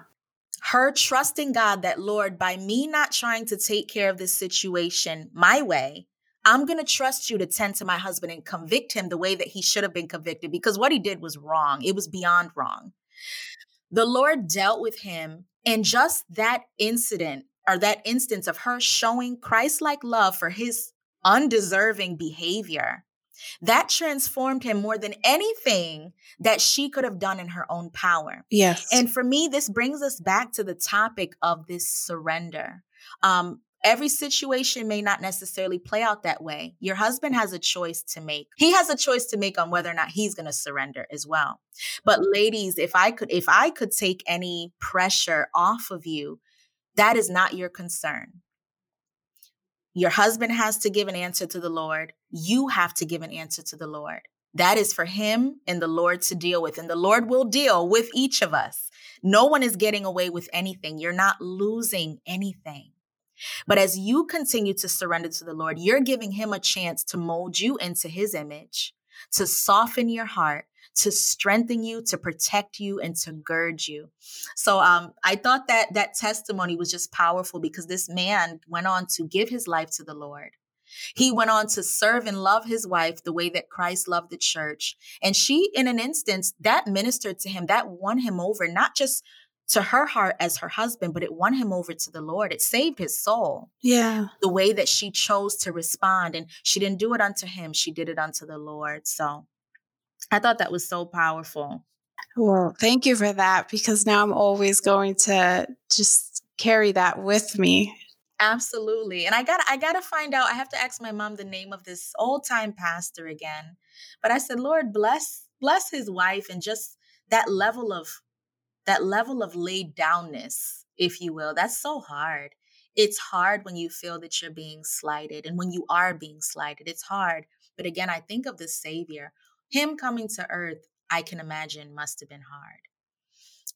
Her trusting God that Lord, by me not trying to take care of this situation my way, I'm going to trust you to tend to my husband and convict him the way that he should have been convicted because what he did was wrong. It was beyond wrong. The Lord dealt with him and just that incident or that instance of her showing Christ like love for his undeserving behavior, that transformed him more than anything that she could have done in her own power. Yes. And for me, this brings us back to the topic of this surrender. Um, Every situation may not necessarily play out that way. Your husband has a choice to make. He has a choice to make on whether or not he's going to surrender as well. But ladies, if I could if I could take any pressure off of you, that is not your concern. Your husband has to give an answer to the Lord. You have to give an answer to the Lord. That is for him and the Lord to deal with. And the Lord will deal with each of us. No one is getting away with anything. You're not losing anything. But as you continue to surrender to the Lord, you're giving Him a chance to mold you into His image, to soften your heart, to strengthen you, to protect you, and to gird you. So um, I thought that that testimony was just powerful because this man went on to give his life to the Lord. He went on to serve and love his wife the way that Christ loved the church. And she, in an instance, that ministered to him, that won him over, not just to her heart as her husband, but it won him over to the Lord. It saved his soul. Yeah. The way that she chose to respond. And she didn't do it unto him, she did it unto the Lord. So I thought that was so powerful. Well, thank you for that because now I'm always going to just carry that with me. Absolutely. And I got I got to find out. I have to ask my mom the name of this old-time pastor again. But I said, "Lord, bless bless his wife and just that level of that level of laid downness, if you will, that's so hard. It's hard when you feel that you're being slighted and when you are being slighted. It's hard. But again, I think of the Savior. Him coming to earth, I can imagine, must have been hard.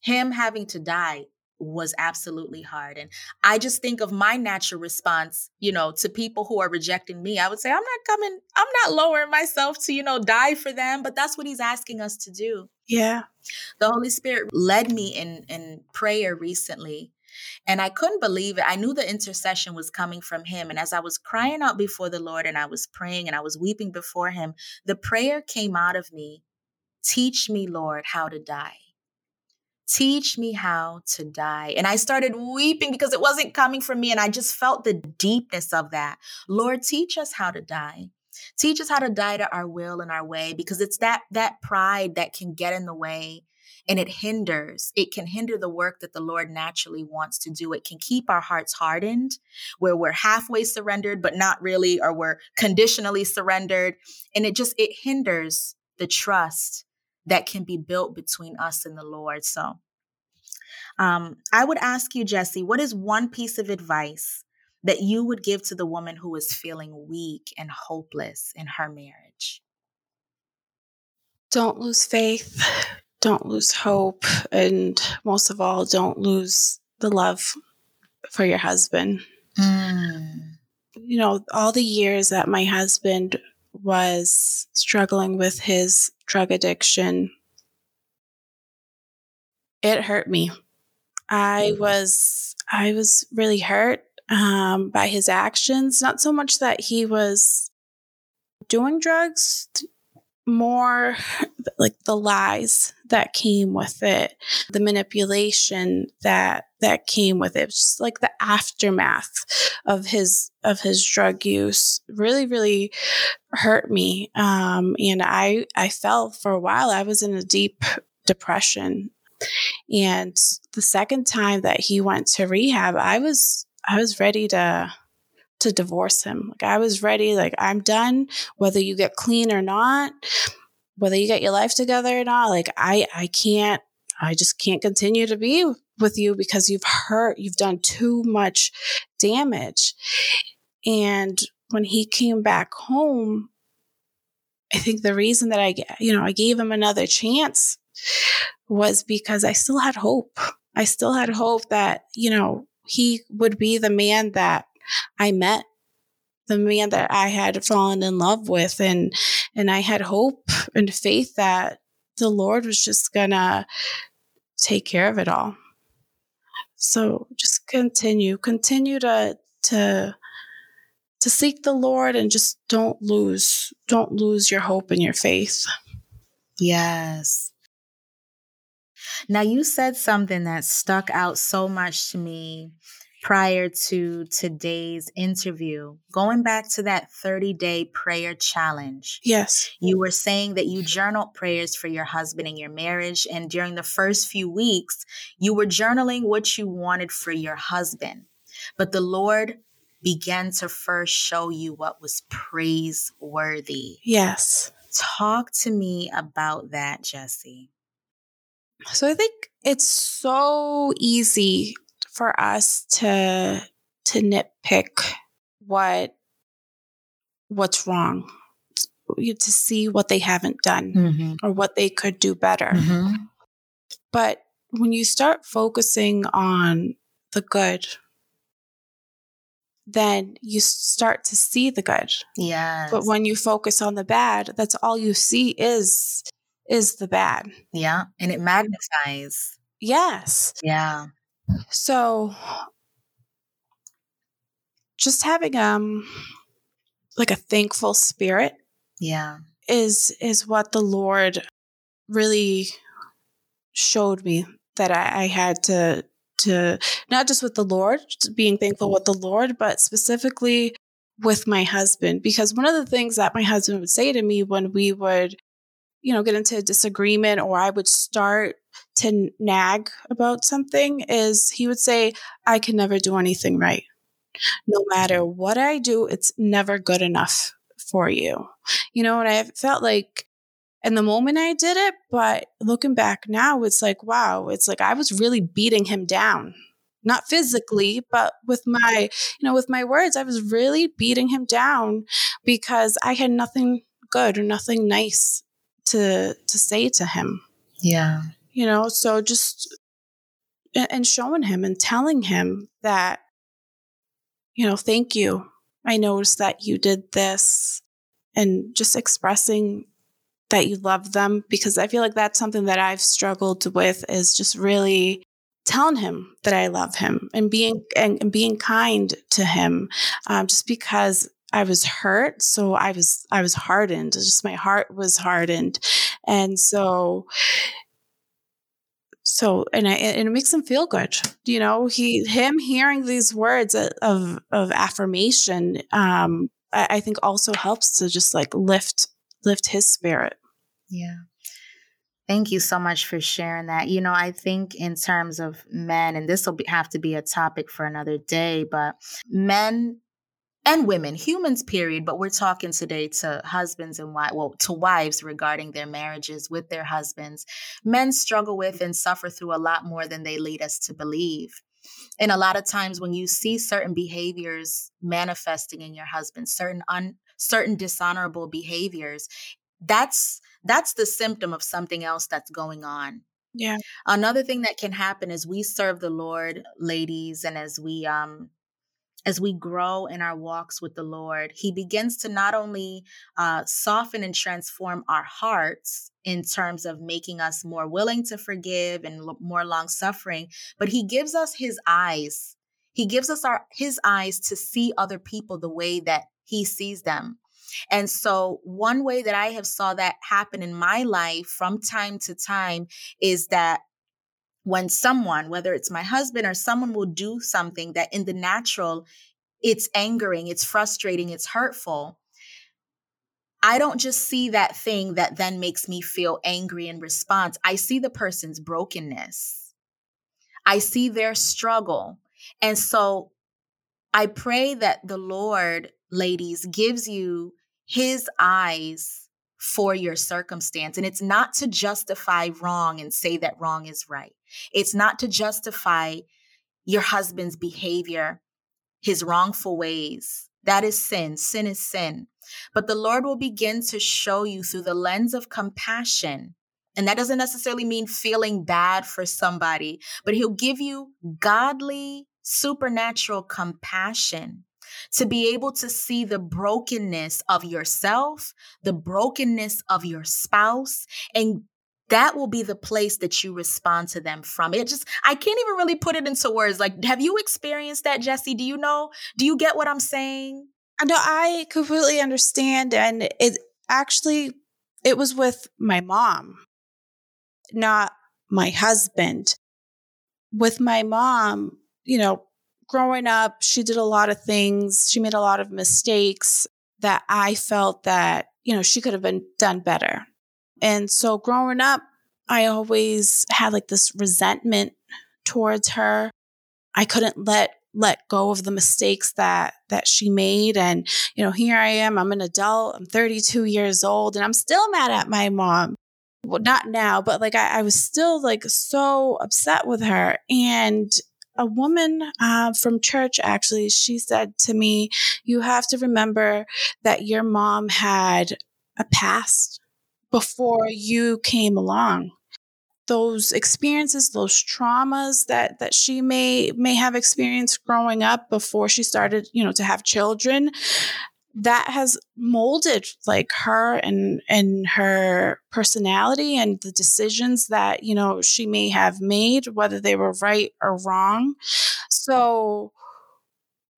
Him having to die was absolutely hard. And I just think of my natural response, you know, to people who are rejecting me. I would say, I'm not coming, I'm not lowering myself to, you know, die for them, but that's what he's asking us to do. Yeah. The Holy Spirit led me in in prayer recently. And I couldn't believe it. I knew the intercession was coming from him. And as I was crying out before the Lord and I was praying and I was weeping before him, the prayer came out of me Teach me, Lord, how to die. Teach me how to die. And I started weeping because it wasn't coming from me. And I just felt the deepness of that. Lord, teach us how to die. Teach us how to die to our will and our way because it's that that pride that can get in the way and it hinders. It can hinder the work that the Lord naturally wants to do. It can keep our hearts hardened where we're halfway surrendered but not really or we're conditionally surrendered and it just it hinders the trust that can be built between us and the Lord. So Um, I would ask you, Jessie, what is one piece of advice that you would give to the woman who is feeling weak and hopeless in her marriage? Don't lose faith, don't lose hope, and most of all, don't lose the love for your husband. Mm. You know, all the years that my husband was struggling with his drug addiction, it hurt me. I was I was really hurt um, by his actions. Not so much that he was doing drugs, more like the lies that came with it, the manipulation that that came with it, just like the aftermath of his of his drug use really really hurt me. Um, and I I fell for a while. I was in a deep depression. And the second time that he went to rehab, I was I was ready to to divorce him. Like I was ready, like I'm done, whether you get clean or not, whether you get your life together or not. Like I I can't I just can't continue to be with you because you've hurt, you've done too much damage. And when he came back home, I think the reason that I, you know, I gave him another chance was because I still had hope. I still had hope that, you know, he would be the man that I met, the man that I had fallen in love with. And, and I had hope and faith that the Lord was just gonna take care of it all. So just continue, continue to, to, to seek the Lord and just don't lose, don't lose your hope and your faith. Yes. Now, you said something that stuck out so much to me prior to today's interview. Going back to that 30 day prayer challenge. Yes. You were saying that you journaled prayers for your husband and your marriage. And during the first few weeks, you were journaling what you wanted for your husband. But the Lord began to first show you what was praiseworthy. Yes. Talk to me about that, Jessie. So I think it's so easy for us to to nitpick what what's wrong to see what they haven't done mm-hmm. or what they could do better. Mm-hmm. But when you start focusing on the good, then you start to see the good. Yeah. But when you focus on the bad, that's all you see is is the bad. Yeah. And it magnifies. Yes. Yeah. So just having um like a thankful spirit. Yeah. Is is what the Lord really showed me that I, I had to to not just with the Lord, being thankful with the Lord, but specifically with my husband. Because one of the things that my husband would say to me when we would you know, get into a disagreement or I would start to nag about something is he would say, I can never do anything right. No matter mm-hmm. what I do, it's never good enough for you. You know, and I felt like in the moment I did it, but looking back now, it's like, wow, it's like I was really beating him down. Not physically, but with my, you know, with my words, I was really beating him down because I had nothing good or nothing nice to to say to him. Yeah. You know, so just and showing him and telling him that you know, thank you. I noticed that you did this and just expressing that you love them because I feel like that's something that I've struggled with is just really telling him that I love him and being and, and being kind to him um, just because I was hurt, so I was I was hardened. Just my heart was hardened, and so so and I, and it makes him feel good. You know, he him hearing these words of of affirmation, um, I, I think also helps to just like lift lift his spirit. Yeah. Thank you so much for sharing that. You know, I think in terms of men, and this will have to be a topic for another day, but men and women, humans, period. But we're talking today to husbands and wives, well, to wives regarding their marriages with their husbands. Men struggle with and suffer through a lot more than they lead us to believe. And a lot of times when you see certain behaviors manifesting in your husband, certain un, certain dishonorable behaviors, that's that's the symptom of something else that's going on. Yeah. Another thing that can happen is we serve the Lord, ladies, and as we um as we grow in our walks with the Lord, He begins to not only uh, soften and transform our hearts in terms of making us more willing to forgive and l- more long suffering, but He gives us His eyes. He gives us our His eyes to see other people the way that He sees them. And so one way that I have saw that happen in my life from time to time is that when someone, whether it's my husband or someone will do something that in the natural, it's angering, it's frustrating, it's hurtful. I don't just see that thing that then makes me feel angry in response. I see the person's brokenness. I see their struggle. And so I pray that the Lord, ladies, gives you his eyes for your circumstance. And it's not to justify wrong and say that wrong is right. It's not to justify your husband's behavior, his wrongful ways. That is sin. Sin is sin. But the Lord will begin to show you through the lens of compassion. And that doesn't necessarily mean feeling bad for somebody, but He'll give you godly, supernatural compassion to be able to see the brokenness of yourself, the brokenness of your spouse, and that will be the place that you respond to them from. It just, I can't even really put it into words. Like, have you experienced that, Jessie? Do you know? Do you get what I'm saying? Uh, no, I completely understand. And it actually, it was with my mom, not my husband. With my mom, you know, growing up, she did a lot of things. She made a lot of mistakes that I felt that, you know, she could have been done better. And so growing up, I always had like this resentment towards her. I couldn't let let go of the mistakes that that she made. And you know here i am i'm an adult i'm 32 years old and i'm still mad at my mom. Well not now but like i, I was still like so upset with her. And a woman uh, from church actually she said to me you have to remember that your mom had a past before you came along. Those experiences those traumas that that she may may have experienced growing up before she started you know to have children that has molded like her and and her personality and the decisions that you know she may have made whether they were right or wrong. So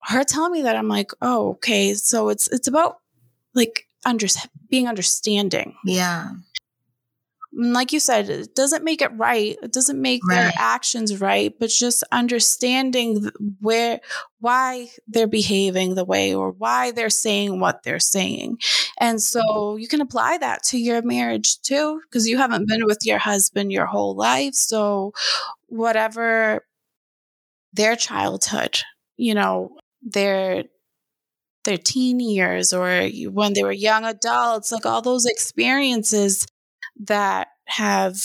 her telling me that i'm like oh okay so it's it's about like under being understanding yeah like you said, it doesn't make it right. It doesn't make right. their actions right, but just understanding where, why they're behaving the way or why they're saying what they're saying. And so you can apply that to your marriage too, because you haven't been with your husband your whole life. So whatever their childhood, you know, their their teen years or when they were young adults, like all those experiences that have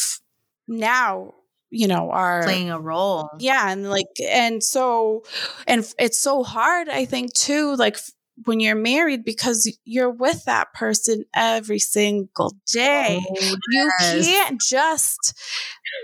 now you know are playing a role. Yeah and like and so and it's so hard i think too like when you're married because you're with that person every single day. Oh, you can't just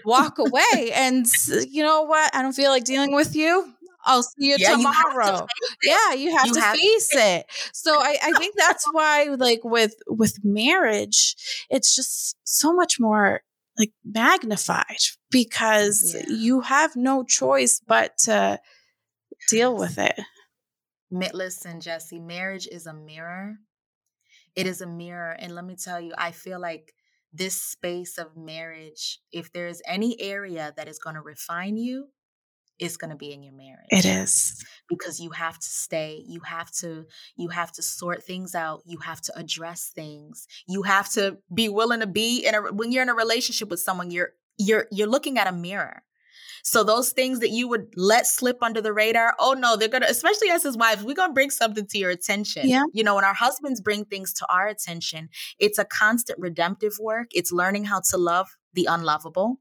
walk away and you know what? I don't feel like dealing with you I'll see you yeah, tomorrow. You yeah, you have you to have face to- it. So I, I think that's why like with with marriage, it's just so much more like magnified because yeah. you have no choice but to deal with it. Listen, Jessie, marriage is a mirror. It is a mirror. And let me tell you, I feel like this space of marriage, if there's any area that is going to refine you, is going to be in your marriage. It is. Because you have to stay, you have to you have to sort things out, you have to address things. You have to be willing to be in a when you're in a relationship with someone you're you're you're looking at a mirror. So those things that you would let slip under the radar, oh no, they're gonna, especially us as wives, we're gonna bring something to your attention. Yeah. You know, when our husbands bring things to our attention, it's a constant redemptive work. It's learning how to love the unlovable.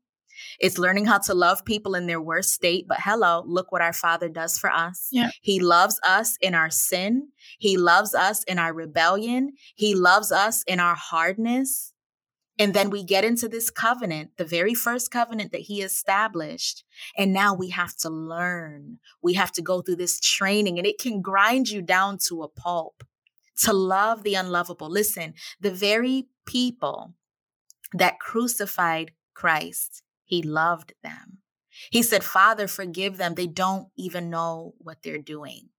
It's learning how to love people in their worst state. But hello, look what our Father does for us. Yeah. He loves us in our sin. He loves us in our rebellion. He loves us in our hardness. And then we get into this covenant, the very first covenant that he established. And now we have to learn. We have to go through this training, and it can grind you down to a pulp to love the unlovable. Listen, the very people that crucified Christ, he loved them. He said, Father, forgive them. They don't even know what they're doing.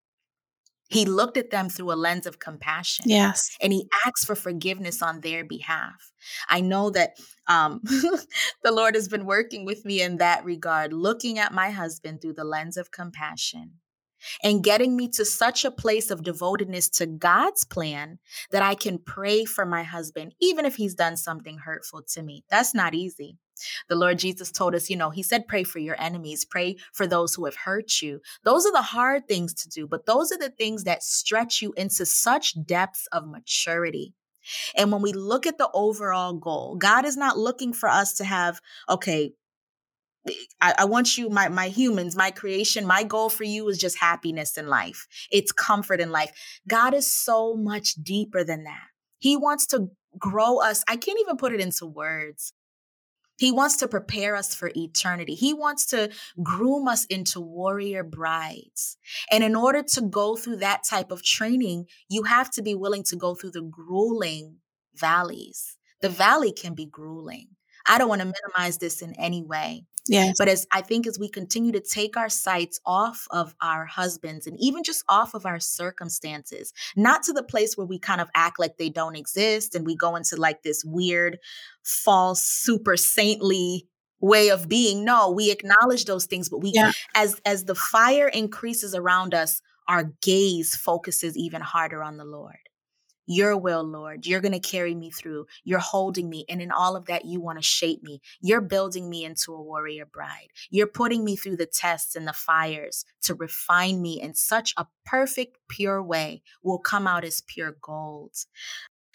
He looked at them through a lens of compassion. Yes. And he asked for forgiveness on their behalf. I know that um, the Lord has been working with me in that regard, looking at my husband through the lens of compassion and getting me to such a place of devotedness to God's plan that I can pray for my husband, even if he's done something hurtful to me. That's not easy. The Lord Jesus told us, you know, He said, pray for your enemies, pray for those who have hurt you. Those are the hard things to do, but those are the things that stretch you into such depths of maturity. And when we look at the overall goal, God is not looking for us to have, okay, I, I, want you, my my humans, my creation, my goal for you is just happiness in life. It's comfort in life. God is so much deeper than that. He wants to grow us. I can't even put it into words. He wants to prepare us for eternity. He wants to groom us into warrior brides. And in order to go through that type of training, you have to be willing to go through the grueling valleys. The valley can be grueling. I don't want to minimize this in any way. Yes. But as I think as we continue to take our sights off of our husbands and even just off of our circumstances, not to the place where we kind of act like they don't exist and we go into like this weird, false, super saintly way of being. No, we acknowledge those things, but we Yeah. as as the fire increases around us, our gaze focuses even harder on the Lord. Your will, Lord. You're going to carry me through. You're holding me. And in all of that, you want to shape me. You're building me into a warrior bride. You're putting me through the tests and the fires to refine me in such a perfect, pure way will come out as pure gold.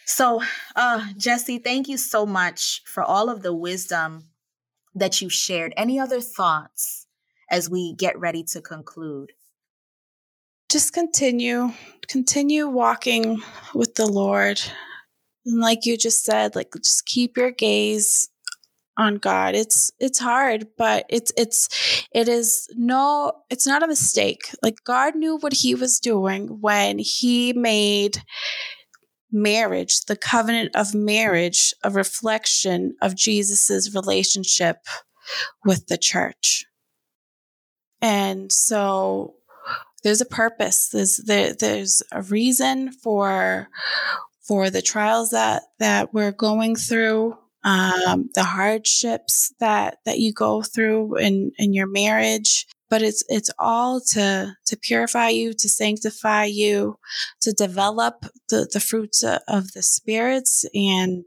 So, uh, Jessie, thank you so much for all of the wisdom that you shared. Any other thoughts as we get ready to conclude? Just continue, continue walking with the Lord. And like you just said, like just keep your gaze on God. It's it's hard, but it's it's it is no it's not a mistake. Like God knew what he was doing when he made marriage, the covenant of marriage, a reflection of Jesus's relationship with the church. And so there's a purpose. There's there, there's a reason for for the trials that that we're going through, um, the hardships that that you go through in in your marriage. But it's it's all to to purify you, to sanctify you, to develop the the fruits of the spirits, and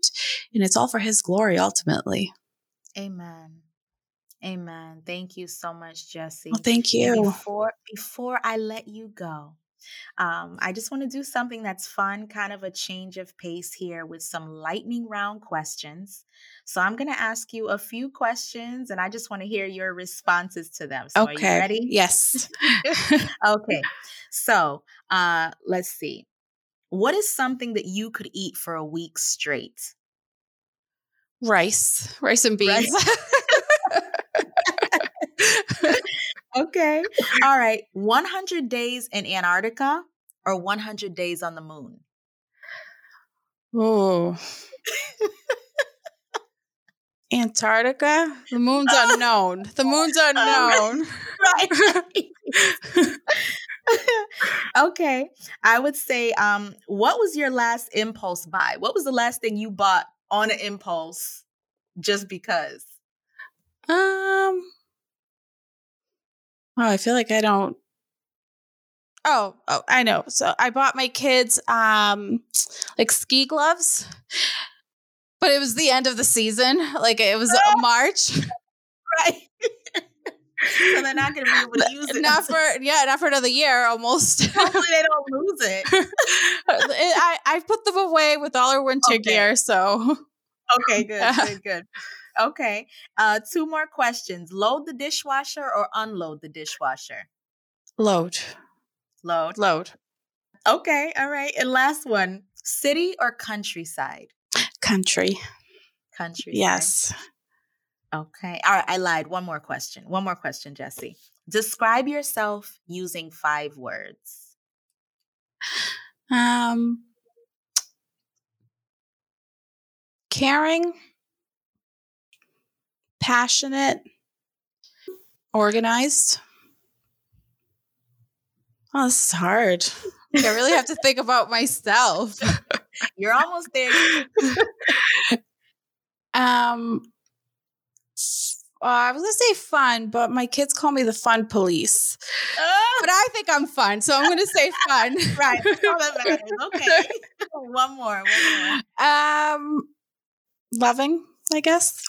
and it's all for His glory ultimately. Amen. Amen. Thank you so much, Jessie. Well, thank you. before before I let you go, um, I just want to do something that's fun, kind of a change of pace here with some lightning round questions. So I'm going to ask you a few questions, and I just want to hear your responses to them. So are you Okay. ready? Yes. okay. So uh, let's see. What is something that you could eat for a week straight? rice, rice and beans. Rice. Okay. All right. 100 days in Antarctica or 100 days on the moon? Oh. Antarctica? The moon's unknown. The moon's unknown. Right. okay. I would say, um, what was your last impulse buy? What was the last thing you bought on an impulse just because? Um. Oh, I feel like I don't. Oh, oh, I know. So I bought my kids um like ski gloves, but it was the end of the season. Like it was March. Right. so they're not going to be able to use it. Not for yeah, not for another year almost. Hopefully they don't lose it. I I put them away with all our winter okay. gear, so okay, good, good, good. Okay, uh, two more questions: load the dishwasher or unload the dishwasher? Load. Load. Load. Okay, all right. And last one: city or countryside? Country. Country. Yes. Okay. All right. I lied. One more question. One more question, Jessie. Describe yourself using five words. Um, caring, passionate, organized. Oh, this is hard. I really have to think about myself. You're almost there. um, uh, I was gonna say fun, but my kids call me the fun police. Uh, but I think I'm fun, so I'm gonna say fun. right. Okay. one more. One more. Um, loving, I guess.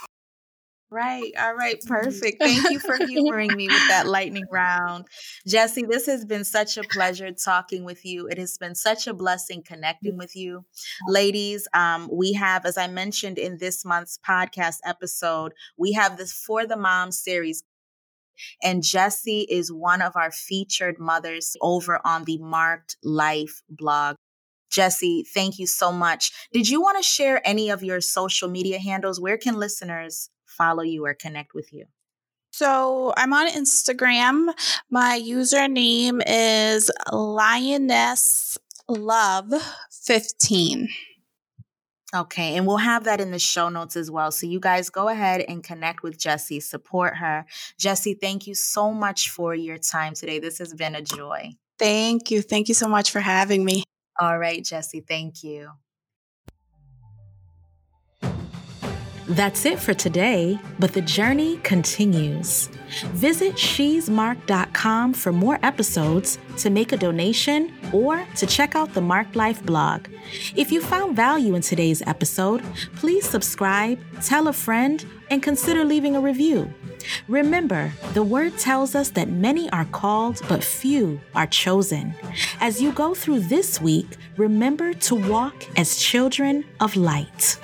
Right. All right. Perfect. Thank you for humoring me with that lightning round. Jessie, this has been such a pleasure talking with you. It has been such a blessing connecting with you. Ladies, um, we have, as I mentioned in this month's podcast episode, we have this For the Mom series. And Jessie is one of our featured mothers over on the Marked Life blog. Jessie, thank you so much. Did you want to share any of your social media handles? Where can listeners follow you or connect with you? So I'm on Instagram. My username is Lioness Love 15. Okay, and we'll have that in the show notes as well. So you guys go ahead and connect with Jessie, support her. Jessie, thank you so much for your time today. This has been a joy. Thank you. Thank you so much for having me. All right, Jessie, thank you. That's it for today, but the journey continues. Visit shesmarked.com for more episodes, to make a donation, or to check out the Marked Life blog. If you found value in today's episode, please subscribe, tell a friend, and consider leaving a review. Remember, the word tells us that many are called, but few are chosen. As you go through this week, remember to walk as children of light.